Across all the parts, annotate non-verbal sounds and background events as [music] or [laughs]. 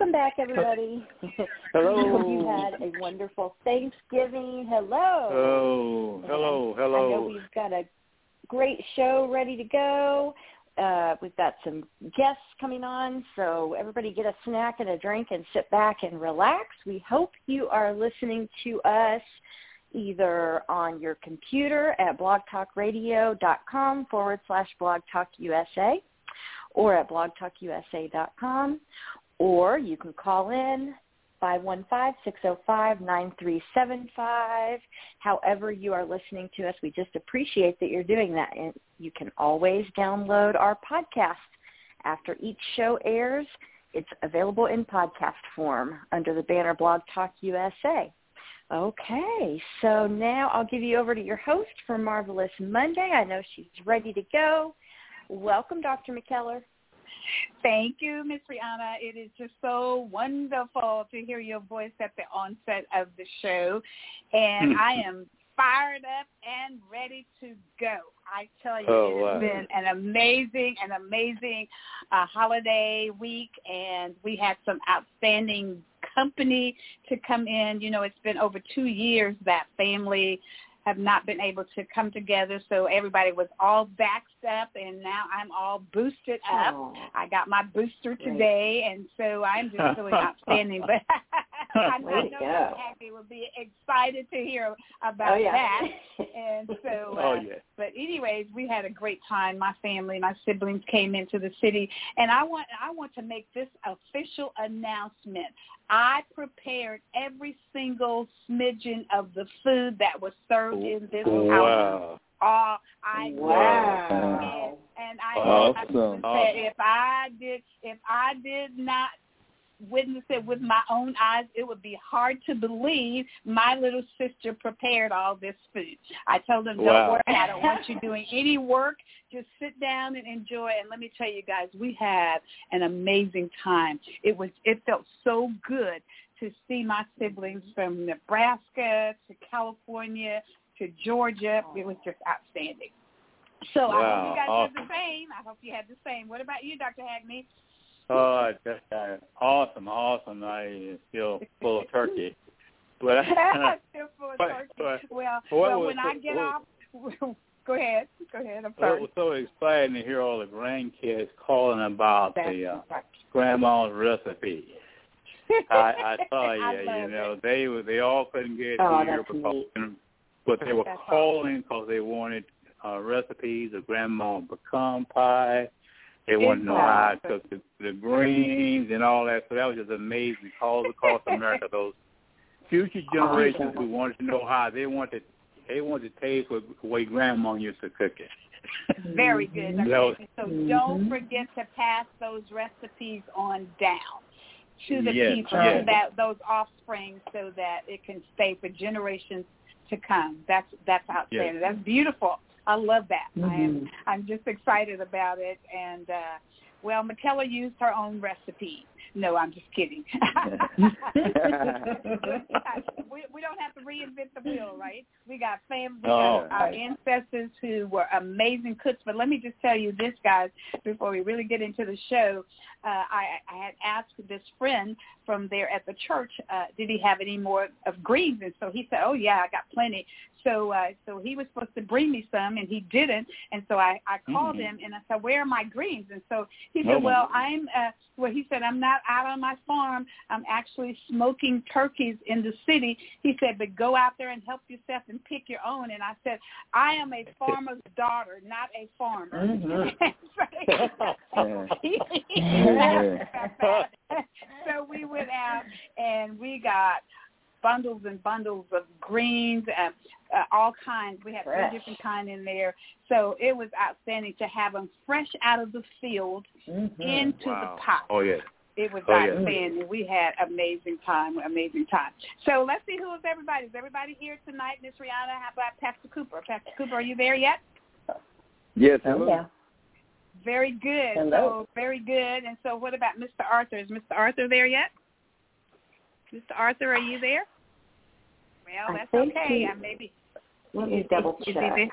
Welcome back, [laughs] everybody. [laughs] Hello. Hope you had a wonderful Thanksgiving. Hello. Oh, hello, And I know we've got a great show ready to go. Uh, we've got some guests coming on, so everybody get a snack and a drink and sit back and relax. We hope you are listening to us either on your computer at blogtalkradio.com forward slash blogtalkusa or at blogtalkusa.com, or you can call in 515-605-9375. However you are listening to us, we just appreciate that you're doing that. And you can always download our podcast. After each show airs, it's available in podcast form under the banner Blog Talk USA. Okay, so now I'll give you over to your host for Marvelous Monday. I know she's ready to go. Welcome, Dr. McKellar. Thank you, Miss Rihanna. It is just so wonderful to hear your voice at the onset of the show. And I am fired up and ready to go. I tell you, Oh, it has wow. been an amazing, an amazing uh, holiday week, and we had some outstanding company to come in. You know, it's been over two years that family have not been able to come together, so everybody was all backed up, and now I'm all boosted up. Oh, I got my booster today, and so I'm just [laughs] feeling outstanding. But [laughs] I, I Way to know go. Dr. Hackney will be excited to hear about oh yeah. that. [laughs] And so, uh, Oh, yeah. but anyways, we had a great time. My family, my siblings came into the city, and I want I want to make this official announcement. I prepared every single smidgen of the food that was served in this house. Wow. Oh, I Wow. and, and I, I Awesome. said if I did if I did not witness it with my own eyes, it would be hard to believe my little sister prepared all this food. I told them, don't Wow. worry, I don't want you doing any work. Just sit down and enjoy. And let me tell you guys, we had an amazing time. It was it felt so good to see my siblings from Nebraska to California to Georgia. It was just outstanding. So I hope you guys awesome. had the same. I hope you had the same. What about you, Dr. Hagney? Oh, that's uh, awesome, awesome. I feel full of turkey. [laughs] But I, [laughs] Still full of But- turkey. but well, well, when I get off, [laughs] go ahead. Go ahead. I'm it was so exciting to hear all the grandkids calling about That's the uh, right. grandma's recipe. I, I tell you, I you know, it. they were they all couldn't get Oh, here because, but they were That's calling because they wanted uh, recipes of grandma pecan pie. They wanted to know how I the, the greens and all that. So that was just amazing. Calls across America, those future oh, generations who wanted to know how they wanted they wanted to taste what the way grandma used to cook it. Very good. Dr. That was- Hagney. So don't forget to pass those recipes on down to the Yes, people, yes. that those offspring, so that it can stay for generations to come. That's that's outstanding. That's beautiful. I love that. I Mm-hmm. am I'm just excited about it. And uh, well, Michaela used her own recipe. No, I'm just kidding. [laughs] we, we don't have to reinvent the wheel, right? We got family, we Oh, got our right. ancestors who were amazing cooks. But let me just tell you this, guys, before we really get into the show. Uh, I, I had asked this friend from there at the church, uh, did he have any more of greens? And so he said, oh yeah, I got plenty. So uh, so he was supposed to bring me some, and he didn't. And so I I called Mhm. him and I said, where are my greens? And so he Oh, said, my well. I'm uh, well. He said, I'm not out on my farm. I'm actually smoking turkeys in the city. He said, but go out there and help yourself and pick your own. And I said, I am a farmer's [laughs] daughter, not a farmer. [laughs] Mhm. [laughs] He- he that. so we went out and we got bundles and bundles of greens, uh, uh, all kinds. We had fresh. three different kind in there, so it was outstanding to have them fresh out of the field mm-hmm. into wow. the pot. Oh yeah. It was Oh, yeah. outstanding. We had amazing time, amazing time. So let's see who is everybody. Is everybody here tonight, Miss Rihanna? How about Pastor Cooper? Pastor Cooper, are you there yet? Yes, hello. yeah. Very good. Hello. So very good. And so what about Mr. Arthur? Is Mr. Arthur there yet? Mr. Arthur, are you there? Well, that's okay. he- Uh, maybe. Let me is- double is he check. there?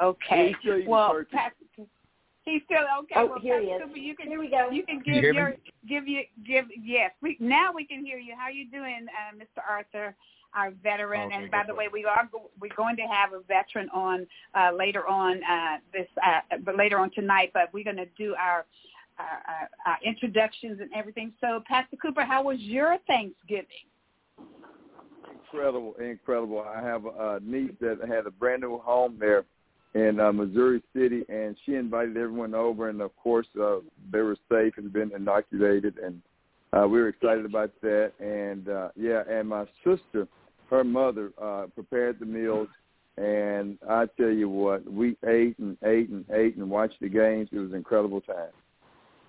Okay. He's Well, working. Pastor, he's still okay. Oh, well, here he is. Cooper, you can Here we go. you can Can you give me? your give you give yes. We now we can hear you. How are you doing, uh, Mr. Arthur? Our veteran, Okay, and by the way, we are we're going to have a veteran on uh, later on uh, this, uh, later on tonight. But we're going to do our, our, our, our introductions and everything. So, Pastor Cooper, how was your Thanksgiving? Incredible, incredible. I have a niece that had a brand new home there in uh, Missouri City, and she invited everyone over, and of course uh, they were safe and been inoculated, and uh, we were excited about that. And uh, yeah, and my sister, her mother, uh, prepared the meals, and I tell you what, we ate and ate and ate and watched the games. It was an incredible time.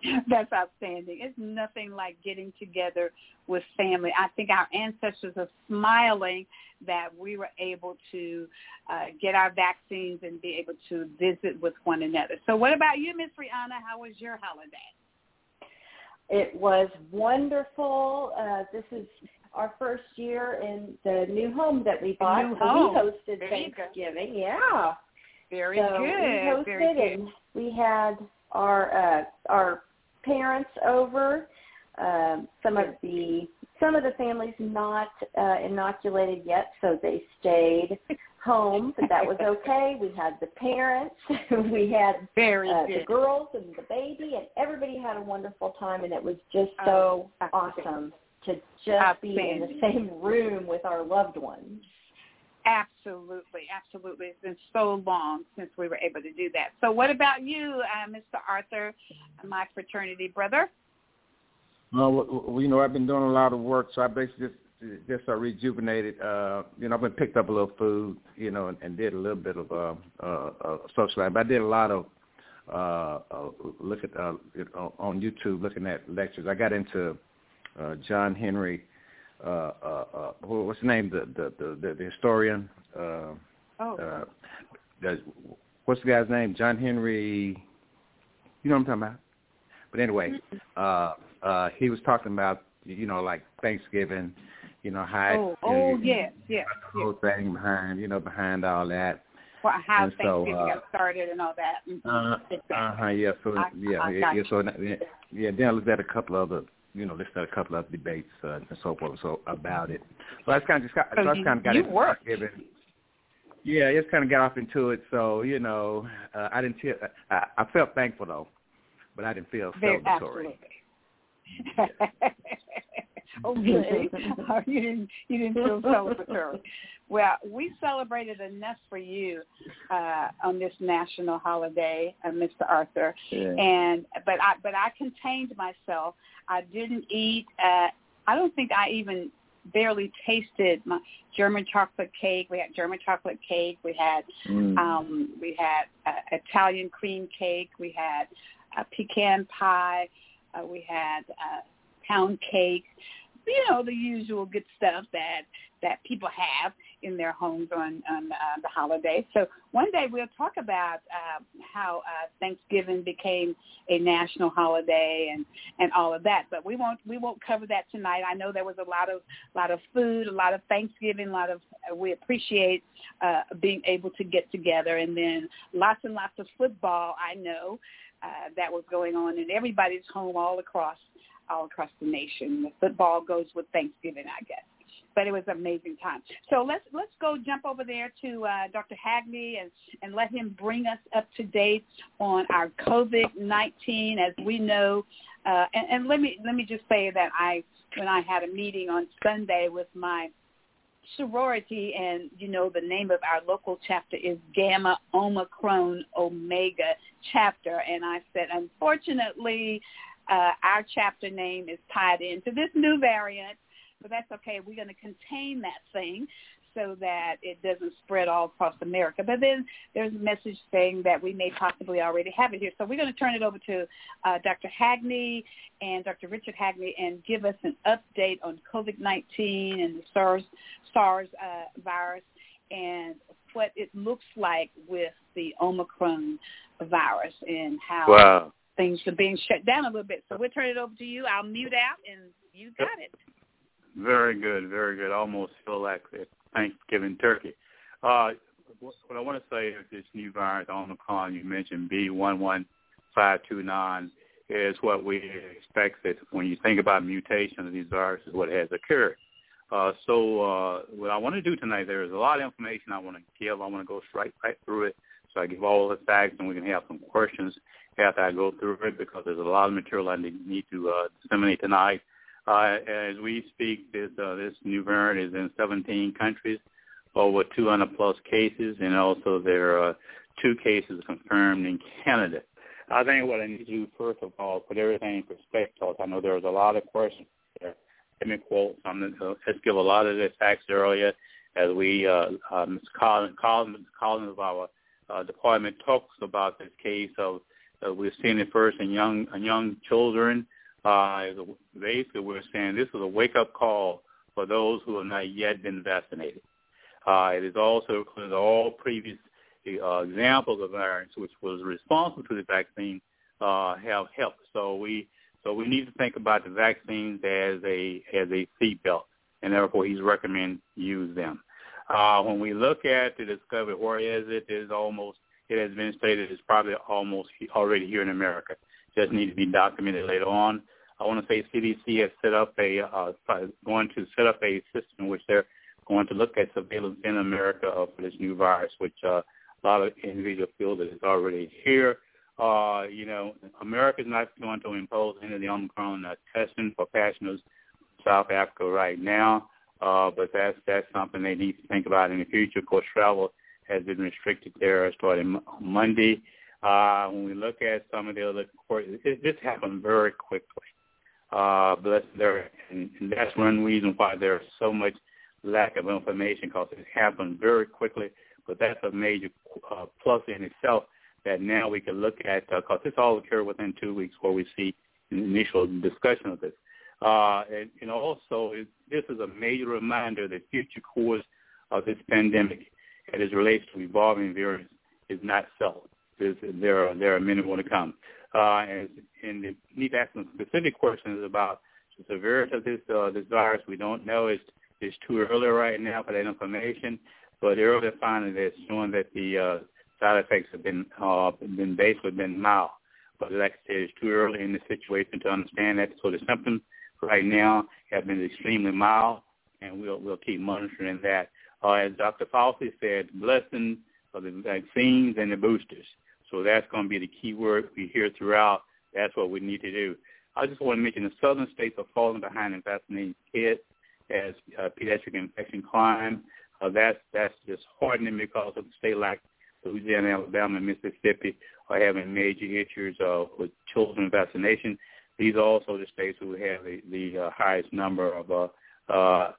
[laughs] That's outstanding. It's nothing like getting together with family. I think our ancestors are smiling that we were able to uh, get our vaccines and be able to visit with one another. So what about you, Miss Rihanna? How was your holiday? It was wonderful. Uh, this is our first year in the new home that we bought. new home. we hosted There. Thanksgiving. Yeah. Very so good. We hosted Very good. and we had our uh, our parents over. Um, some of the some of the families not uh, inoculated yet, so they stayed home, but that was [laughs] okay. We had the parents, [laughs] we had Very uh, the girls and the baby, and everybody had a wonderful time, and it was just so Oh, awesome to just be in the same room with our loved ones. Absolutely, absolutely. It's been so long since we were able to do that. So what about you, uh, Mr. Arthur, my fraternity brother? Well, you know, I've been doing a lot of work, so I basically just just uh, rejuvenated. Uh, you know, I've been picked up a little food, you know, and, and did a little bit of uh, uh, uh, social life. But I did a lot of uh, uh, look at uh, on YouTube, looking at lectures. I got into uh, John Henry. Uh, uh, uh, what's his name? The the the, the, the historian. Uh, Oh, uh, the, what's the guy's name? John Henry. You know what I'm talking about? But anyway, uh, uh, he was talking about you know like Thanksgiving, you know how oh, you know, oh, you- yes, yes, the yes. whole thing behind you know behind all that. Well, how And so, Thanksgiving uh, got started and all that. Uh huh. Yeah. So I- yeah, I yeah, you. So yeah, yeah. Then I looked at a couple other, you know, listened to a couple of debates uh, and so forth. and So about it. So that's kind of just got, So so you- kind of got you worked. Thanksgiving. Yeah, just kind of got off into it. So you know, uh, I didn't feel. I, I felt thankful though, but I didn't feel celebratory. absolutely. [laughs] okay. [laughs] [laughs] Oh, you didn't you didn't feel celebratory. Well, we celebrated enough for you uh, on this national holiday, uh, Mr. Arthur. Yeah. And but I but I contained myself. I didn't eat. Uh, I don't think I even barely tasted my German chocolate cake. We had German chocolate cake. We had Mm. um, we had uh, Italian cream cake. We had uh, pecan pie. Uh, we had uh, pound cake. You know the usual good stuff that that people have in their homes on on uh, the holidays. So one day we'll talk about uh, how uh, Thanksgiving became a national holiday and and all of that. But we won't we won't cover that tonight. I know there was a lot of lot of food, a lot of Thanksgiving, a lot of uh, we appreciate uh, being able to get together, and then lots and lots of football. I know uh, that was going on in everybody's home all across all across the nation. The football goes with Thanksgiving, I guess. But it was an amazing time. So let's let's go jump over there to uh, Dr. Hagney and and let him bring us up to date on our COVID nineteen. As we know, uh, and, and let me let me just say that I when I had a meeting on Sunday with my sorority and you know the name of our local chapter is gamma omicron omega chapter and i said unfortunately uh, our chapter name is tied into this new variant but that's okay. We're going to contain that thing so that it doesn't spread all across America. But then there's a message saying that we may possibly already have it here. So we're going to turn it over to uh, Dr. Hagney and Dr. Richard Hagney and give us an update on COVID-19 and the SARS, SARS uh, virus and what it looks like with the Omicron virus and how wow. things are being shut down a little bit. So we'll turn it over to you. I'll mute out and you got it. Very good, very good. Almost feel like Thanksgiving turkey. Uh, what I want to say is this new virus, Omicron, you mentioned B11529, is what we expected when you think about mutation of these viruses, what has occurred. Uh, so uh, what I want to do tonight, there is a lot of information I want to give. I want to go straight right through it. So I give all the facts, and we can have some questions after I go through it because there's a lot of material I need to uh, disseminate tonight. Uh, as we speak, this uh, this new variant is in 17 countries, over 200 plus cases, and also there are two cases confirmed in Canada. I think what I need to do first of all put everything in perspective. I know there was a lot of questions there. Let me quote. Uh, let's give a lot of the facts earlier as we uh, uh, Ms. Collins, Collins, Collins of our uh, department talks about this case of uh, we're seeing it first in young in young children uh, basically we're saying this is a wake-up call for those who have not yet been vaccinated. Uh, it is also includes all previous uh, examples of variants which was responsible to the vaccine uh, have helped. So we so we need to think about the vaccines as a as a seatbelt, and therefore he's recommend use them. Uh, when we look at the discovery, where is it? It is almost it has been stated it's probably almost already here in America. Just need to be documented later on. I want to say CDC has set up a uh, going to set up a system in which they're going to look at surveillance in America uh, for this new virus, which uh, a lot of individuals feel that it's already here. Uh, you know, America is not going to impose any of the Omicron uh, testing for passengers South Africa right now, uh, but that's that's something they need to think about in the future. Of course, travel has been restricted there starting Monday. Uh, when we look at some of the other courts, it, this happened very quickly uh, but there, and, that's one reason why there's so much lack of information because it happened very quickly. But that's a major uh, plus in itself that now we can look at because uh, this all occurred within two weeks where we see an initial discussion of this. Uh, and, and also, it, this is a major reminder that future course of this pandemic as it relates to evolving variants is not settled. there are there are many more to come uh, and, and need to ask some specific questions about the severity of this uh, this virus. We don't know. It's it's too early right now for that information, but earlier findings are showing that the uh, side effects have been uh, been basically been mild. But like I said, it's too early in the situation to understand that. So the symptoms right now have been extremely mild, and we'll we'll keep monitoring that. Uh, as Dr. Fauci said, blessing of the vaccines and the boosters. So that's going to be the key word we hear throughout. That's what we need to do. I just want to mention the southern states are falling behind in vaccinating kids as uh, pediatric infection climb. Uh, that's that's just hardening because of the state like Louisiana, Alabama, and Mississippi are having major issues uh, with children vaccination. These are also the states who have the, the uh, highest number of uh, uh,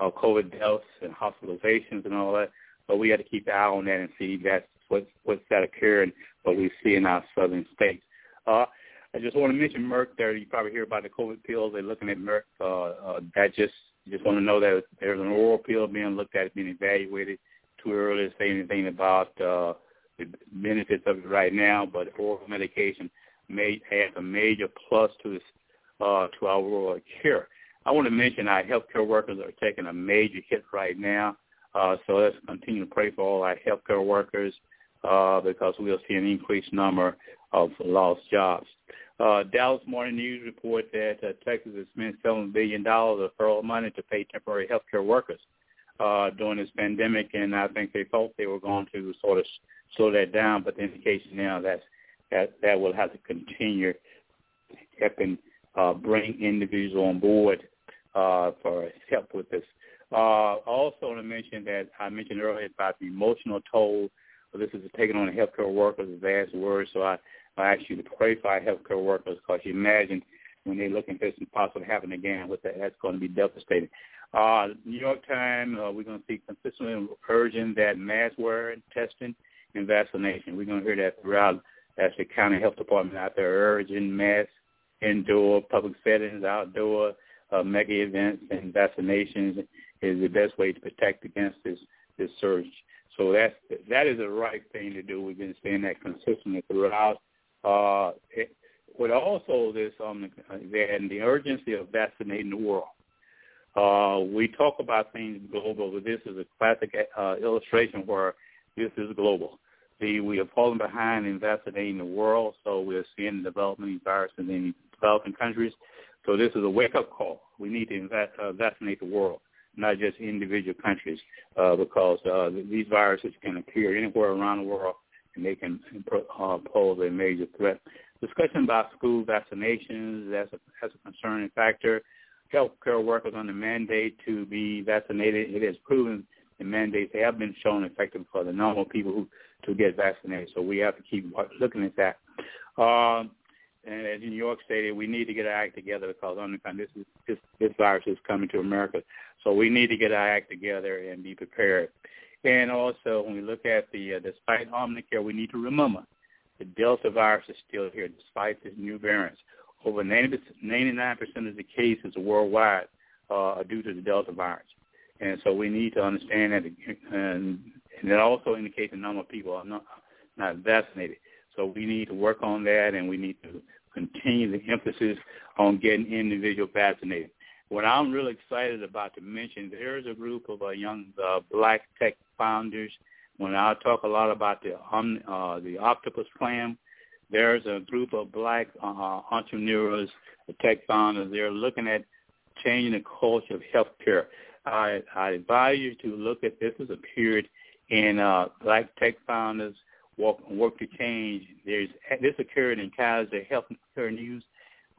COVID deaths and hospitalizations and all that. But we got to keep an eye on that and see that's what's what's that occurring, what we see in our southern states. Uh, I just want to mention Merck there. You probably hear about the COVID pills. They're looking at Merck. Uh, uh, that just just want to know that there's an oral pill being looked at, being evaluated. Too early to say anything about uh, the benefits of it right now, but oral medication may have a major plus to this uh, to our oral care. I want to mention our healthcare workers are taking a major hit right now. Uh, so let's continue to pray for all our healthcare workers uh, because we'll see an increased number of lost jobs. Uh, Dallas Morning News report that uh, Texas has spent $7 billion of federal money to pay temporary health care workers uh, during this pandemic, and I think they thought they were going to sort of slow that down, but the indication now that that, that will have to continue helping uh, bring individuals on board uh, for help with this. Uh, also, to mention that I mentioned earlier about the emotional toll this is taking on the healthcare workers, a vast word. So I, I ask you to pray for our healthcare workers because you imagine when they're looking this and possibly happen again, what that, that's going to be devastating. Uh, New York Times, uh, we're going to see consistently urging that mask wearing, testing, and vaccination. We're going to hear that throughout as the county health department out there urging mask, indoor, public settings, outdoor, uh, mega events, and vaccinations is the best way to protect against this this surge. So that's that is the right thing to do. We've been saying that consistently throughout. Uh, it, but also this um and the urgency of vaccinating the world. Uh, we talk about things global, but this is a classic uh, illustration where this is global. The, we have fallen behind in vaccinating the world, so we're seeing the development of viruses in developing countries. So this is a wake-up call. We need to invest, uh, vaccinate the world, not just individual countries, uh, because uh, these viruses can appear anywhere around the world, and they can uh, pose a major threat. Discussion about school vaccinations, as a, that's a concerning factor. Healthcare workers on the mandate to be vaccinated, it has proven the mandates have been shown effective for the normal people who to get vaccinated. So we have to keep looking at that. Um, and as New York stated, we need to get our act together because Omicron, this is this, this virus is coming to America. So we need to get our act together and be prepared. And also, when we look at the uh, despite Omicron, we need to remember the Delta virus is still here despite this new variants. Over 90, 99% of the cases worldwide uh, are due to the Delta virus. And so we need to understand that, and, and it also indicates the number of people are not, not vaccinated. So we need to work on that, and we need to continue the emphasis on getting individual vaccinated. What I'm really excited about to mention, there is a group of uh, young uh, black tech founders. When I talk a lot about the um, uh, the Octopus Plan, there's a group of black uh, entrepreneurs, tech founders. They're looking at changing the culture of healthcare. I, I advise you to look at this as a period in uh, black tech founders work, work to change. There's this occurred in Kaiser Health Care News.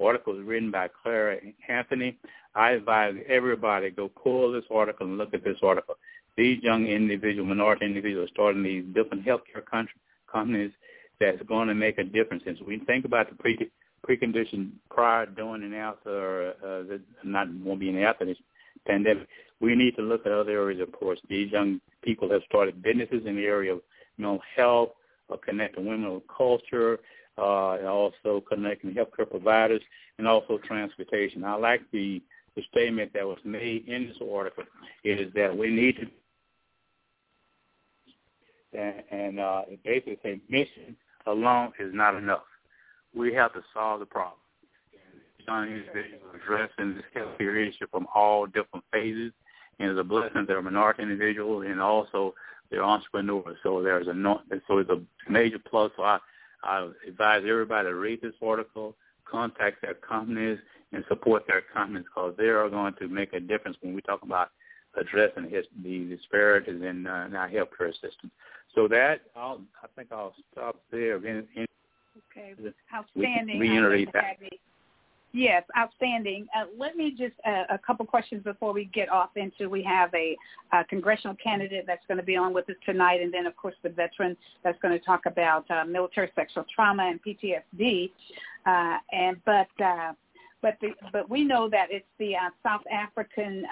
Article written by Clara Anthony. I advise everybody go pull this article and look at this article. These young individual, minority individuals, starting these different healthcare companies that's going to make a difference. And so we think about the pre precondition prior, during, and after, uh, the, not won't be in after this pandemic. We need to look at other areas, of course. These young people have started businesses in the area of mental health, uh, connecting women with culture, uh, and also connecting healthcare providers, and also transportation. I like the, the statement that was made in this article is that we need to and, and uh, basically says mission alone is not enough. We have to solve the problem young individuals addressing this healthcare issue from all different phases. And it's a blessing they're minority individuals and also they're entrepreneurs. So there's a no, so it's a major plus. So I, I advise everybody to read this article, contact their companies, and support their companies because they are going to make a difference when we talk about addressing his, the disparities in, uh, in our healthcare system. So that I'll, I think I'll stop there. In, in, okay, outstanding. Reiterate that. Yes, outstanding. Uh, let me just uh, a couple questions before we get off into. We have a, a congressional candidate that's going to be on with us tonight, and then of course the veteran that's going to talk about uh, military sexual trauma and PTSD. Uh, and but uh, but the but we know that it's the uh, South African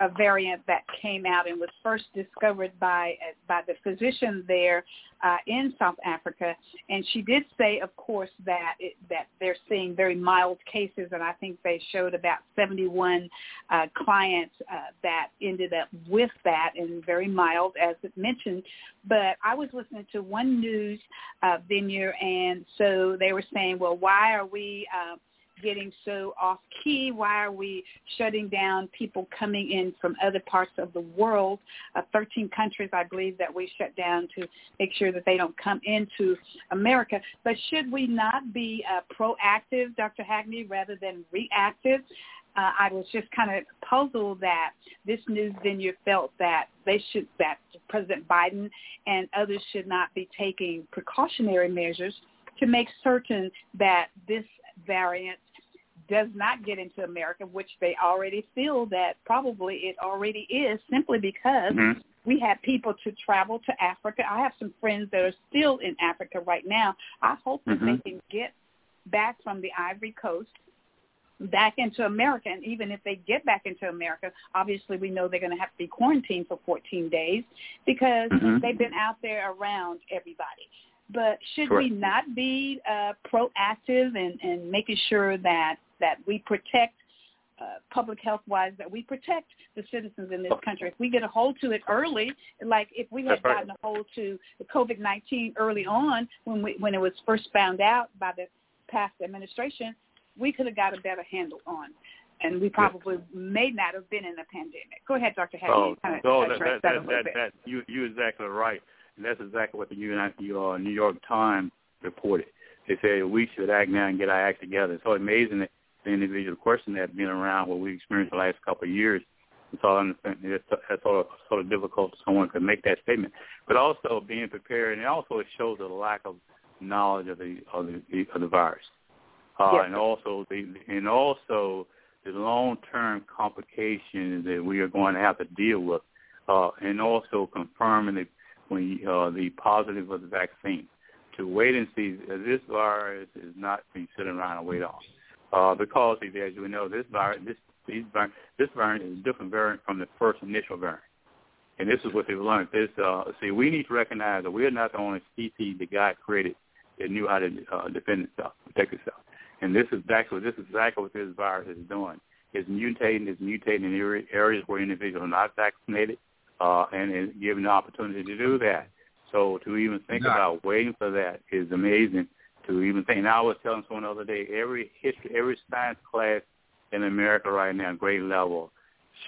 a variant that came out and was first discovered by by the physician there uh, in South Africa, and she did say, of course, that it, that they're seeing very mild cases, and I think they showed about 71 uh, clients uh, that ended up with that, and very mild, as it mentioned. But I was listening to one news uh, venue, and so they were saying, well, why are we uh, getting so off key? Why are we shutting down people coming in from other parts of the world? Uh, 13 countries, I believe, that we shut down to make sure that they don't come into America. But should we not be uh, proactive, Dr. Hackney, rather than reactive? Uh, I was just kind of puzzled that this news venue felt that they should, that President Biden and others should not be taking precautionary measures to make certain that this variant does not get into America, which they already feel that probably it already is simply because mm-hmm. we have people to travel to Africa. I have some friends that are still in Africa right now. I hope that mm-hmm. they can get back from the Ivory Coast back into America. And even if they get back into America, obviously we know they're going to have to be quarantined for 14 days because mm-hmm. they've been out there around everybody. But should we not be uh, proactive and, and making sure that, that we protect uh, public health wise that we protect the citizens in this country. If we get a hold to it early, like if we had gotten a hold to the COVID-19 early on when we, when it was first found out by the past administration, we could have got a better handle on. And we probably yes. may not have been in a pandemic. Go ahead, Dr. Haddon. Oh, no, that, that, that, that, that, you, you're exactly right. And that's exactly what the New York Times reported. They said we should act now and get our act together. It's so amazing that the individual question that been around what we experienced the last couple of years. So I understand it's, it's sort of sort of difficult for someone to make that statement, but also being prepared, and also it shows a lack of knowledge of the of the, of the virus, uh, yes. and also the and also the long term complications that we are going to have to deal with, uh, and also confirming the when uh, the positive of the vaccine. To wait and see, this virus is not being sitting around and wait on uh, because as we know, this virus, this these this variant is a different variant from the first initial variant. And this is what they've learned. This, uh, see, we need to recognize that we're not the only species that God created that knew how to uh, defend itself, protect itself. And this is exactly this is exactly what this virus is doing. It's mutating. It's mutating in areas where individuals are not vaccinated, uh, and it's giving the opportunity to do that. So to even think no. about waiting for that is amazing to even think. And I was telling someone the other day, every history, every science class in America right now, grade level,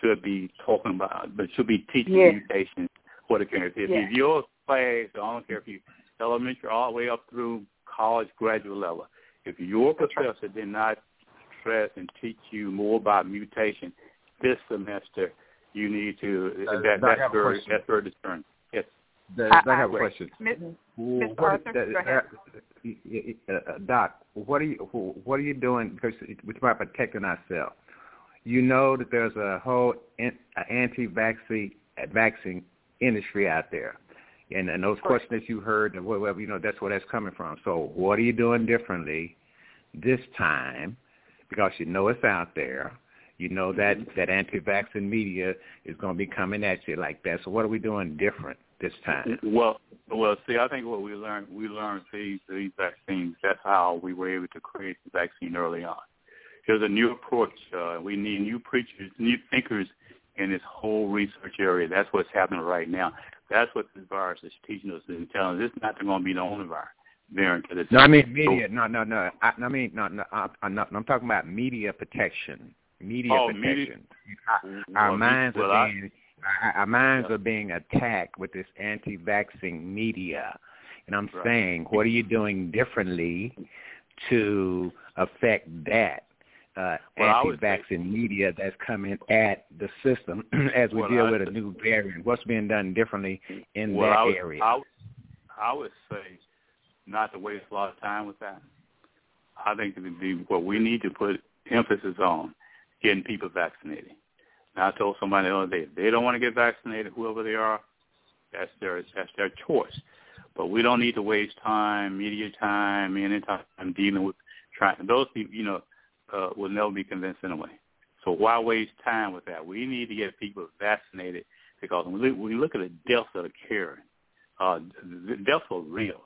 should be talking about, but should be teaching yeah. mutations. What it can. If, yeah. if your class, I don't care if you elementary all the way up through college graduate level, if your professor did not stress and teach you more about mutation this semester, you need to. Uh, that, that's very that's very discerning. Yes. I, I have a question. Ms. Arthur, go ahead. Uh, uh, Doc, what are you what are you doing? Because we're about protecting ourselves. You know that there's a whole anti-vaccine vaccine industry out there, and, and those questions that you heard and whatever you know that's where that's coming from. So what are you doing differently this time? Because you know it's out there. You know that that anti-vaccine media is going to be coming at you like that. So what are we doing different? this time? Well, well, see, I think what we learned, we learned these these vaccines. That's how we were able to create the vaccine early on. There's a new approach. Uh, we need new preachers, new thinkers in this whole research area. That's what's happening right now. That's what this virus is teaching us and telling us. It's not going to be the only virus. Variant to this. No, I mean media. No, no, no. I, I mean, no, no. I, I'm, not, I'm talking about media protection. Media oh, protection. Media, our, our minds well, are being our minds are being attacked with this anti-vaccine media. And I'm right. saying, what are you doing differently to affect that uh, well, anti-vaccine media that's coming at the system [clears throat] as we well, deal with a new variant? What's being done differently in well, that I would, area? I would, I would say not to waste a lot of time with that. I think the, the, what we need to put emphasis on getting people vaccinated. Now I told somebody the other day, if they don't want to get vaccinated, whoever they are, that's their that's their choice. But we don't need to waste time, media time, any time dealing with trying. Those people, you know, uh, will never be convinced anyway. So why waste time with that? We need to get people vaccinated because when we look, at the deaths that are occurring, uh, the deaths are real.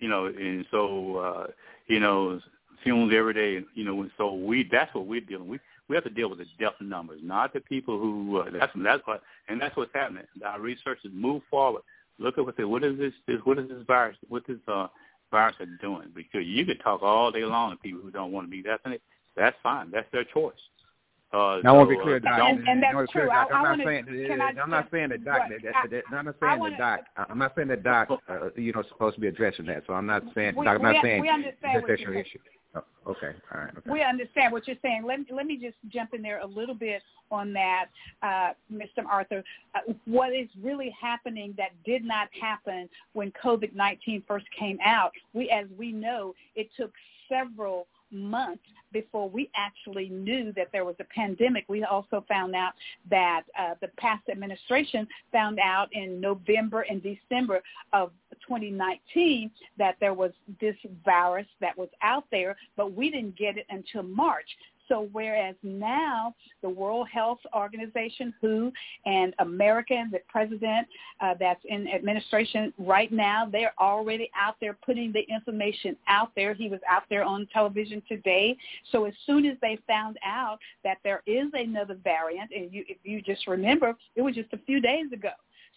You know, and so uh, you know, fumes every day. You know, so we that's what we're dealing. with we have to deal with the death numbers, not the people who. Uh, that's that's what, and that's what's happening. Our research researchers move forward. Look at what they, what is this, this what is this virus? What this uh, virus are doing? Because you could talk all day long to people who don't want to be vaccinated. That's fine. That's their choice. Uh, now, I want to be clear, Doc. And, and that's true. I, I'm, I not saying, I, am not saying that Doc. That, that, that, I'm not saying that Doc. I'm not saying that Doc. Uh, you know, supposed to be addressing that. So I'm not saying. We, Doc, I'm not we, saying we understand that's your issue. Oh, okay. All right. Okay. We understand what you're saying. Let, let me just jump in there a little bit on that, uh, Mr. Arthur. Uh, what is really happening that did not happen when COVID-19 first came out? We, as we know, it took several months before we actually knew that there was a pandemic. We also found out that uh, the past administration found out in November and December of 2019 that there was this virus that was out there, but we didn't get it until March. So whereas now the World Health Organization, WHO, and American, the president uh, that's in administration right now, they're already out there putting the information out there. He was out there on television today. So as soon as they found out that there is another variant, and you, if you just remember, it was just a few days ago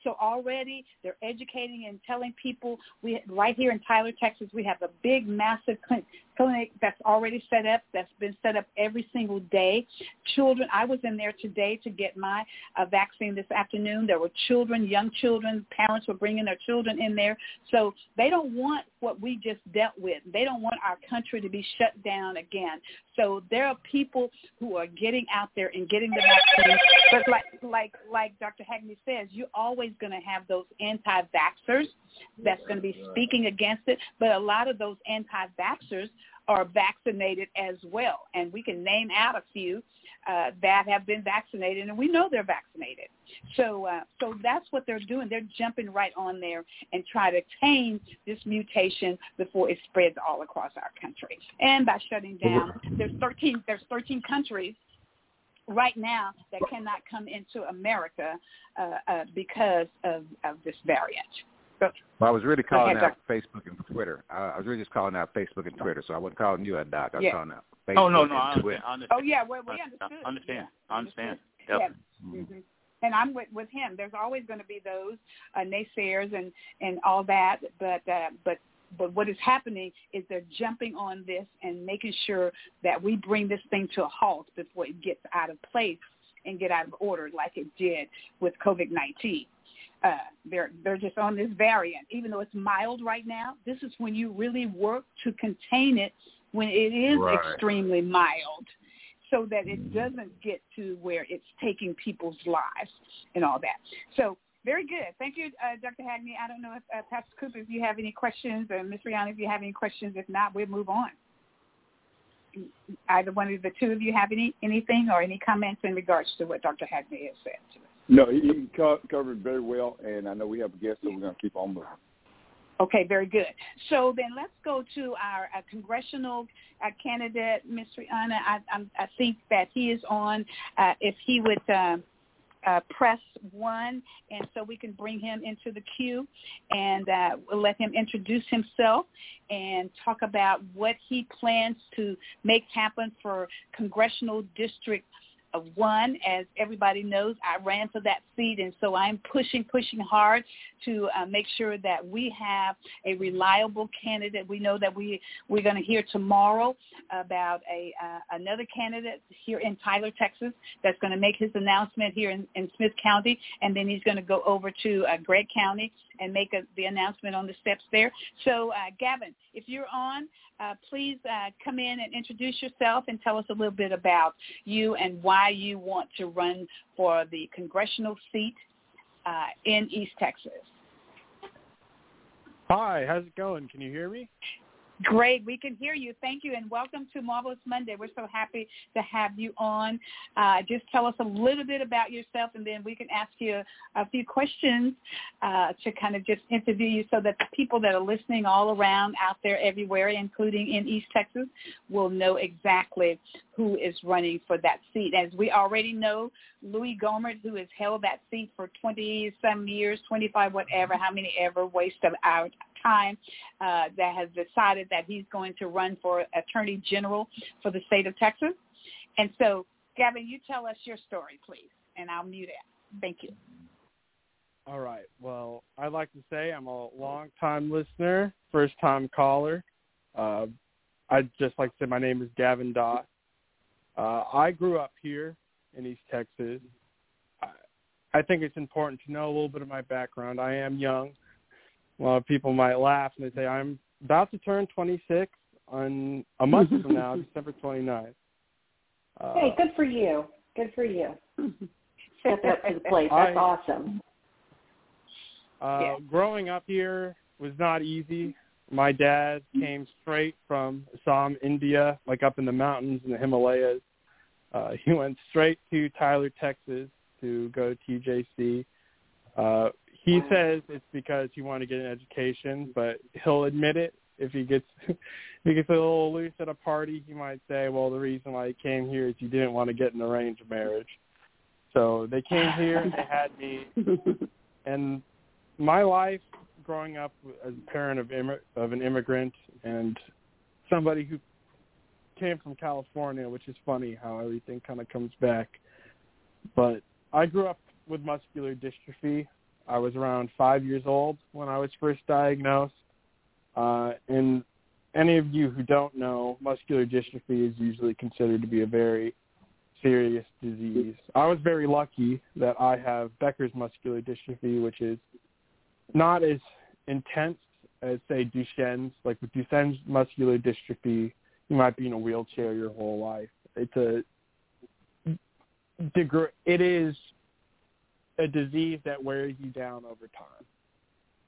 so already they're educating and telling people. We right here in Tyler, Texas, we have a big, massive clinic that's already set up. That's been set up every single day. Children, I was in there today to get my uh, vaccine this afternoon. There were children, young children. Parents were bringing their children in there. So they don't want what we just dealt with. They don't want our country to be shut down again. So there are people who are getting out there and getting the vaccine. But like like like Dr. Hagney says, you're always going to have those anti-vaxxers that's going to be speaking against it. But a lot of those anti-vaxxers are vaccinated as well, and we can name out a few uh, that have been vaccinated, and we know they're vaccinated. So, uh, so that's what they're doing. They're jumping right on there and try to tame this mutation before it spreads all across our country. And by shutting down, there's 13, there's 13 countries right now that cannot come into America uh, uh, because of, of this variant. Well, I was really calling out Facebook and Twitter. I, I was really just calling out Facebook and Twitter, so I wasn't calling you a doc. I was yeah. calling out Facebook oh no, no, I understand, I understand. Oh yeah, well, we understood. I understand. Yeah. I understand. Yep. Yeah. Mm-hmm. And I'm with with him. There's always going to be those uh, naysayers and and all that, but uh, but but what is happening is they're jumping on this and making sure that we bring this thing to a halt before it gets out of place and get out of order like it did with COVID-19. Uh, they're they're just on this variant, even though it's mild right now. This is when you really work to contain it when it is right. extremely mild, so that it doesn't get to where it's taking people's lives and all that. So very good. Thank you, uh, Dr. Hagney. I don't know if uh, Pastor Cooper, if you have any questions, or Ms. Rihanna, if you have any questions. If not, we'll move on. Either one of the two of you have any anything or any comments in regards to what Dr. Hagney has said to us? No, he, he co- covered very well, and I know we have a guest, so we're going to keep on moving. Okay, very good. So then let's go to our uh, congressional uh, candidate, Ms. Rihanna. I, I, I, think that he is on. Uh, if he would uh, uh, press one, and so we can bring him into the queue and uh, we'll let him introduce himself and talk about what he plans to make happen for congressional district one. As everybody knows, I ran for that seat, and so I'm pushing, pushing hard to uh, make sure that we have a reliable candidate. We know that we we're going to hear tomorrow about a uh, another candidate here in Tyler, Texas, that's going to make his announcement here in, in Smith County, and then he's going to go over to uh, Gregg County and make a, the announcement on the steps there. So, uh, Gavin, if you're on, uh, please uh, come in and introduce yourself and tell us a little bit about you and why you want to run for the congressional seat uh, in East Texas. Hi, how's it going? Can you hear me? Great. We can hear you. Thank you, and welcome to Marvelous Monday. We're so happy to have you on. Uh, just tell us a little bit about yourself, and then we can ask you a few questions uh, to kind of just interview you so that the people that are listening all around out there everywhere, including in East Texas, will know exactly who is running for that seat. As we already know, Louis Gohmert, who has held that seat for 20-some years, 25, whatever, how many ever, waste of our time, uh, that has decided that he's going to run for Attorney General for the state of Texas. And so, Gavin, you tell us your story, please, and I'll mute it. Thank you. All right. Well, I'd like to say I'm a long-time listener, first-time caller. Uh, I'd just like to say my name is Gavin Doss. Uh, I grew up here in East Texas. I, I think it's important to know a little bit of my background. I am young a lot of people might laugh and they say I'm about to turn 26 on a month [laughs] from now, December 29th. Uh, hey, good for you. Good for you. Step up to the plate. That's I, awesome. Uh, yeah. Growing up here was not easy. My dad came straight from Assam, India, like up in the mountains in the Himalayas. Uh, he went straight to Tyler, Texas to go to TJC. Uh, he says it's because he wanted to get an education, but he'll admit it. if he gets [laughs] if he gets a little loose at a party, he might say, "Well, the reason why he came here is he didn't want to get an arranged marriage." So they came here, and they [laughs] had me, and my life growing up as a parent of Im- of an immigrant and somebody who came from California, which is funny how everything kind of comes back. But I grew up with muscular dystrophy. I was around five years old when I was first diagnosed. Uh, and any of you who don't know, muscular dystrophy is usually considered to be a very serious disease. I was very lucky that I have Becker's muscular dystrophy, which is not as intense as say Duchenne's. Like with Duchenne's muscular dystrophy, you might be in a wheelchair your whole life. It's a degree. It is a disease that wears you down over time.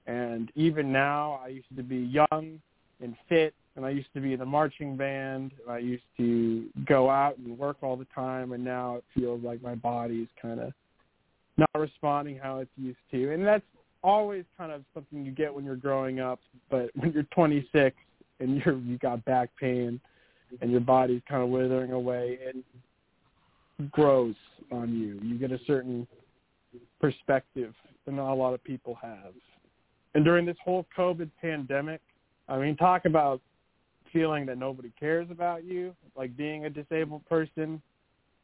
And even now, I used to be young and fit, and I used to be in the marching band, and I used to go out and work all the time, and now it feels like my body is kind of not responding how it's used to. And that's always kind of something you get when you're growing up, but when you're 26 and you're you got back pain and your body's kind of withering away, it grows on you. You get a certain perspective that not a lot of people have. And during this whole COVID pandemic, I mean, talk about feeling that nobody cares about you, like being a disabled person.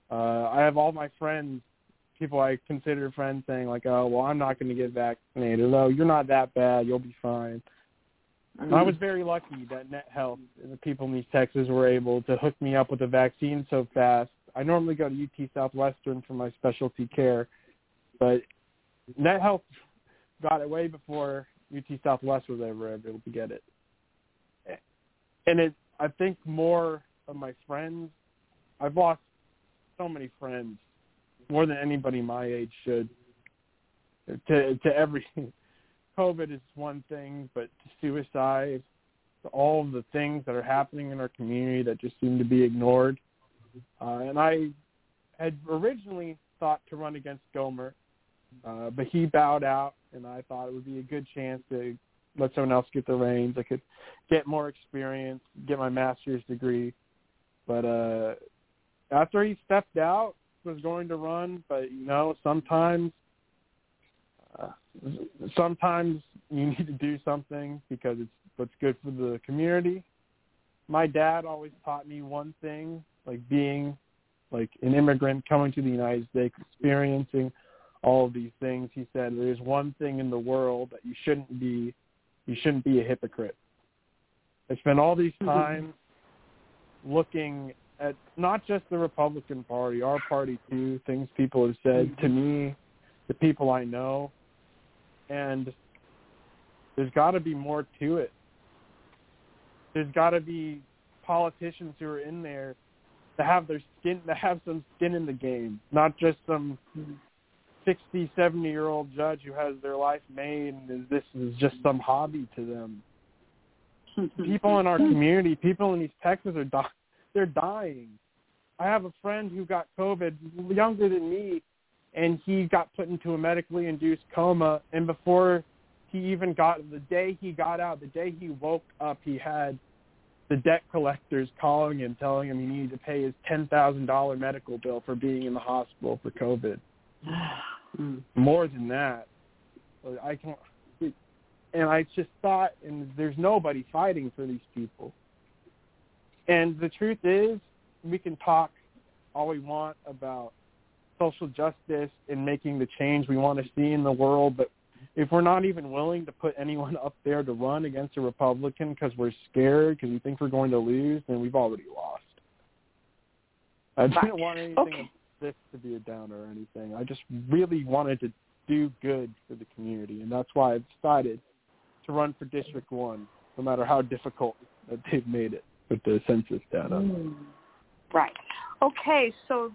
Uh, I have all my friends, people I consider friends, saying like, "Oh, well, I'm not going to get vaccinated. Oh, you're not that bad. You'll be fine." Mm-hmm. I was very lucky that Net Health and the people in East Texas were able to hook me up with a vaccine so fast. I normally go to UT Southwestern for my specialty care, but Net Health got it way before UT Southwest was ever able to get it. And it, I think more of my friends, I've lost so many friends, more than anybody my age should, to to every. [laughs] COVID is one thing, but suicide, all of the things that are happening in our community that just seem to be ignored. Uh, and I had originally thought to run against Gohmert, uh, but he bowed out, and I thought it would be a good chance to let someone else get the reins. I could get more experience, get my master's degree. But uh, after he stepped out, was going to run. But you know, sometimes, uh, sometimes you [laughs] need to do something because it's what's good for the community. My dad always taught me one thing, like being like an immigrant coming to the United States, experiencing all of these things. He said, "There's one thing in the world that you shouldn't be. You shouldn't be a hypocrite." I spent all these mm-hmm. times looking at not just the Republican Party, our party too, things people have said to me, the people I know, and there's got to be more to it. There's got to be politicians who are in there to have their skin, to have some skin in the game, not just some 60, 70 year old judge who has their life made and this is just some hobby to them. [laughs] people in our community, people in East Texas are di- they're dying. I have a friend who got COVID, younger than me, and he got put into a medically induced coma. And before he even got the day he got out, the day he woke up, he had the debt collectors calling him, telling him he needed to pay his ten thousand dollar medical bill for being in the hospital for COVID. Mm. More than that, I can't. and I just thought, and there's nobody fighting for these people. And the truth is, we can talk all we want about social justice and making the change we want to see in the world, but if we're not even willing to put anyone up there to run against a Republican because we're scared because we think we're going to lose, then we've already lost. I didn't want anything okay. This to be a downer or anything. I just really wanted to do good for the community, and that's why I decided to run for District 1, no matter how difficult that they've made it with the census data. Mm. Right. Okay, so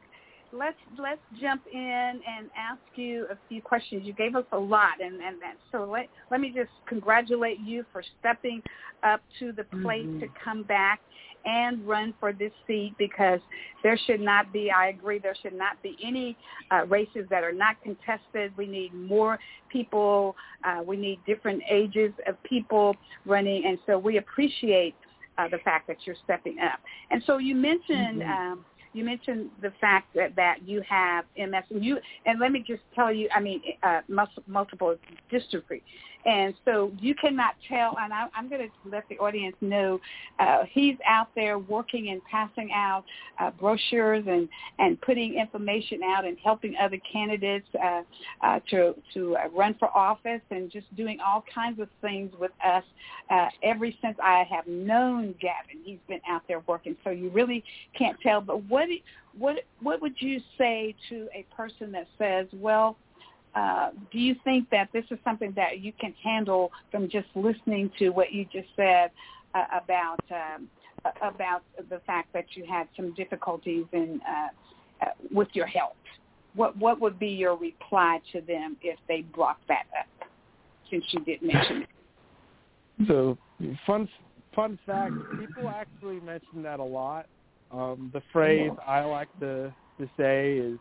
let's let's jump in and ask you a few questions. You gave us a lot, and and that, so let let me just congratulate you for stepping up to the plate mm-hmm. to come back and run for this seat because there should not be. I agree. There should not be any uh, races that are not contested. We need more people. Uh, we need different ages of people running, and so we appreciate uh, the fact that you're stepping up. And so you mentioned. Mm-hmm. Um, you mentioned the fact that, that you have MS, and you and let me just tell you, I mean, uh, multiple dystrophy, and so you cannot tell. And I, I'm going to let the audience know uh, he's out there working and passing out uh, brochures and and putting information out and helping other candidates uh, uh, to to uh, run for office and just doing all kinds of things with us. Uh, ever since I have known Gavin, he's been out there working. So you really can't tell. But what what what would you say to a person that says, well? Uh, do you think that this is something that you can handle from just listening to what you just said uh, about um, about the fact that you had some difficulties in uh, uh, with your health? What what would be your reply to them if they brought that up? Since you did mention it. [laughs] So fun fun fact: people actually mention that a lot. Um, the phrase I like to to say is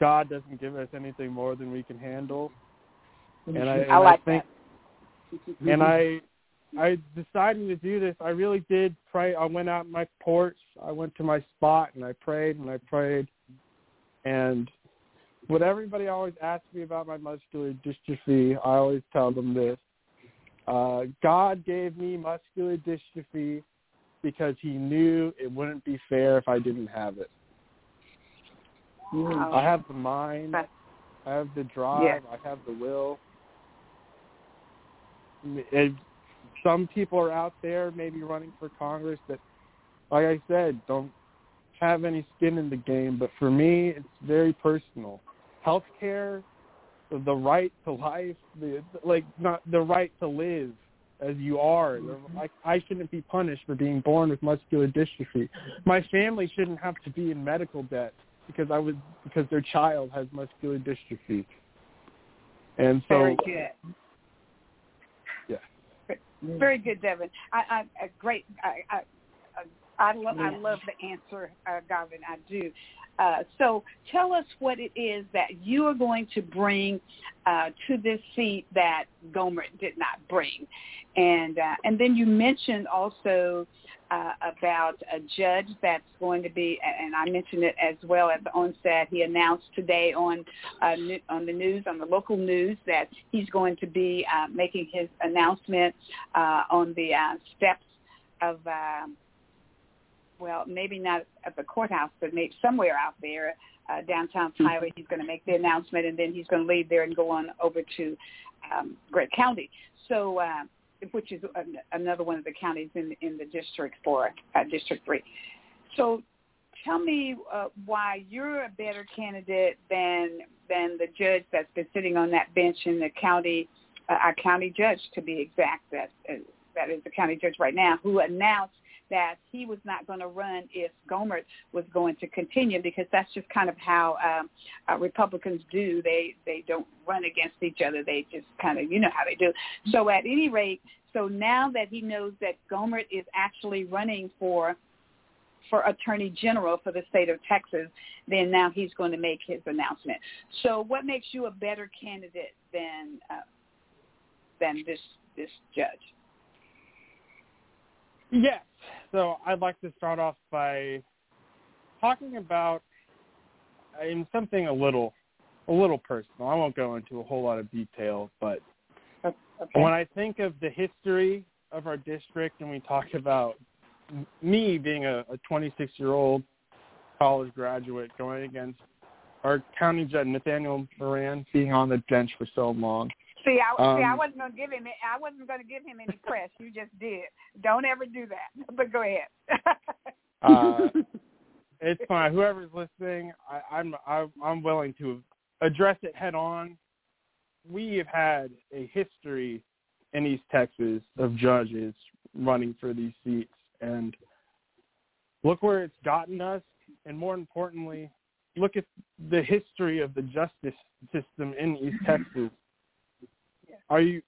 God doesn't give us anything more than we can handle. And I, and I like I think, that. And I, I decided to do this. I really did pray. I went out my porch. I went to my spot and I prayed and I prayed. And what everybody always asks me about my muscular dystrophy, I always tell them this. Uh, God gave me muscular dystrophy because he knew it wouldn't be fair if I didn't have it. Wow. I have the mind. I have the drive. Yeah. I have the will. It, some people are out there maybe running for Congress that, like I said, don't have any skin in the game. But for me, it's very personal. Health care, the right to life, the like not the right to live as you are. Mm-hmm. Like I shouldn't be punished for being born with muscular dystrophy. My family shouldn't have to be in medical debt because I was because their child has muscular dystrophy. And so very good. Yeah. Very good, Devin. I, I, I great. I, I, I love, I love the answer, uh, Gavin. I do. Uh, so tell us what it is that you are going to bring uh, to this seat that Gohmert did not bring, and uh, and then you mentioned also uh, about a judge that's going to be, and I mentioned it as well at the onset. He announced today on uh, on the news, on the local news, that he's going to be uh, making his announcement uh, on the uh, steps of. Uh, well, maybe not at the courthouse, but maybe somewhere out there, uh, downtown mm-hmm. Tyler. He's going to make the announcement, and then he's going to leave there and go on over to um, Gregg County. So, uh, which is an, another one of the counties in in the district for uh, District Three. So, tell me uh, why you're a better candidate than than the judge that's been sitting on that bench in the county, uh, our county judge to be exact. That uh, that is the county judge right now, who announced that he was not going to run if Gohmert was going to continue because that's just kind of how um, uh, Republicans do. They they don't run against each other. They just kind of you know how they do. So at any rate, so now that he knows that Gohmert is actually running for for Attorney General for the state of Texas, then now he's going to make his announcement. So what makes you a better candidate than uh, than this this judge? Yes. So I'd like to start off by talking about in something a little a little personal. I won't go into a whole lot of detail, but okay. when I think of the history of our district and we talk about me being a, a 26 year old college graduate going against our county judge Nathaniel Moran being on the bench for so long, See, I, um, see, I wasn't gonna give him. I wasn't gonna give him any press. You just did. Don't ever do that. [laughs] But go ahead. uh, [laughs] it's fine. Whoever's listening, I, I'm I, I'm willing to address it head on. We have had a history in East Texas of judges running for these seats, and look where it's gotten us. And more importantly, look at the history of the justice system in East Texas. Are you?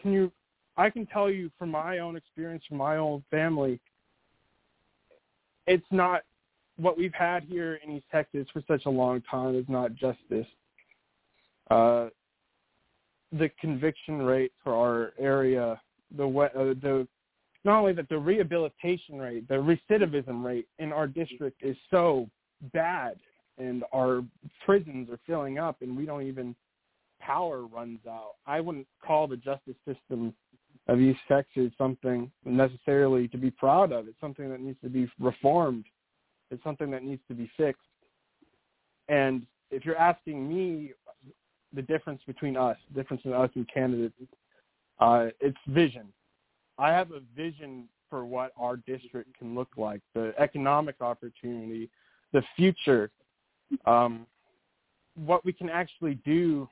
Can you? I can tell you from my own experience, from my own family, it's not what we've had here in East Texas for such a long time is not justice. Uh, the conviction rate for our area, the uh, the not only that the rehabilitation rate, the recidivism rate in our district is so bad, and our prisons are filling up, and we don't even power runs out. I wouldn't call the justice system of East Texas something necessarily to be proud of. It's something that needs to be reformed. It's something that needs to be fixed. And if you're asking me the difference between us, the difference in us and candidates, uh, it's vision. I have a vision for what our district can look like, the economic opportunity, the future, um, what we can actually do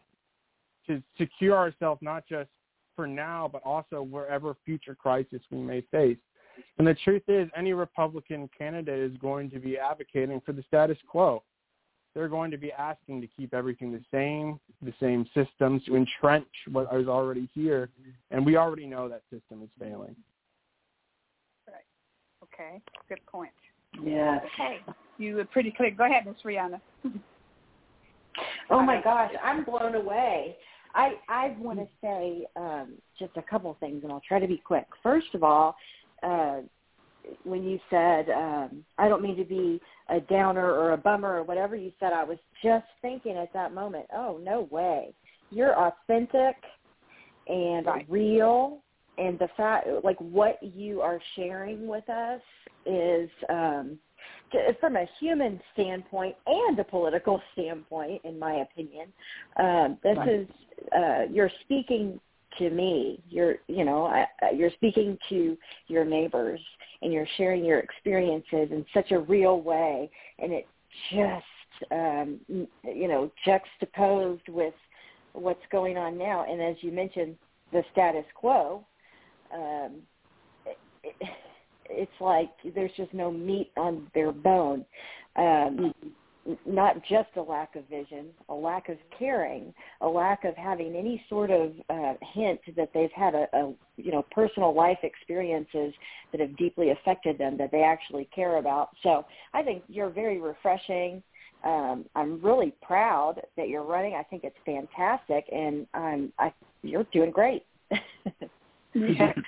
to secure ourselves not just for now, but also wherever future crisis we may face. And the truth is, any Republican candidate is going to be advocating for the status quo. They're going to be asking to keep everything the same, the same systems, to entrench what is already here. And we already know that system is failing. Right. Okay. Good point. Yeah. Okay. You were pretty clear. Go ahead, Miss Rihanna. oh my gosh, I'm blown away. I I want to say um, just a couple things, and I'll try to be quick. First of all, uh, when you said um, I don't mean to be a downer or a bummer or whatever you said, I was just thinking at that moment, oh no way, you're authentic and right. real, and the fact like what you are sharing with us is. um from a human standpoint and a political standpoint, in my opinion, um, this right. is uh, you're speaking to me. You're you know I, you're speaking to your neighbors and you're sharing your experiences in such a real way, and it just um, you know juxtaposed with what's going on now. And as you mentioned, the status quo. Um, it, it, it's like there's just no meat on their bone. Um, not just a lack of vision, a lack of caring, a lack of having any sort of uh, hint that they've had a, a you know personal life experiences that have deeply affected them that they actually care about. So I think you're very refreshing. Um, I'm really proud that you're running. I think it's fantastic, and I'm I, you're doing great. [laughs] yeah. [laughs]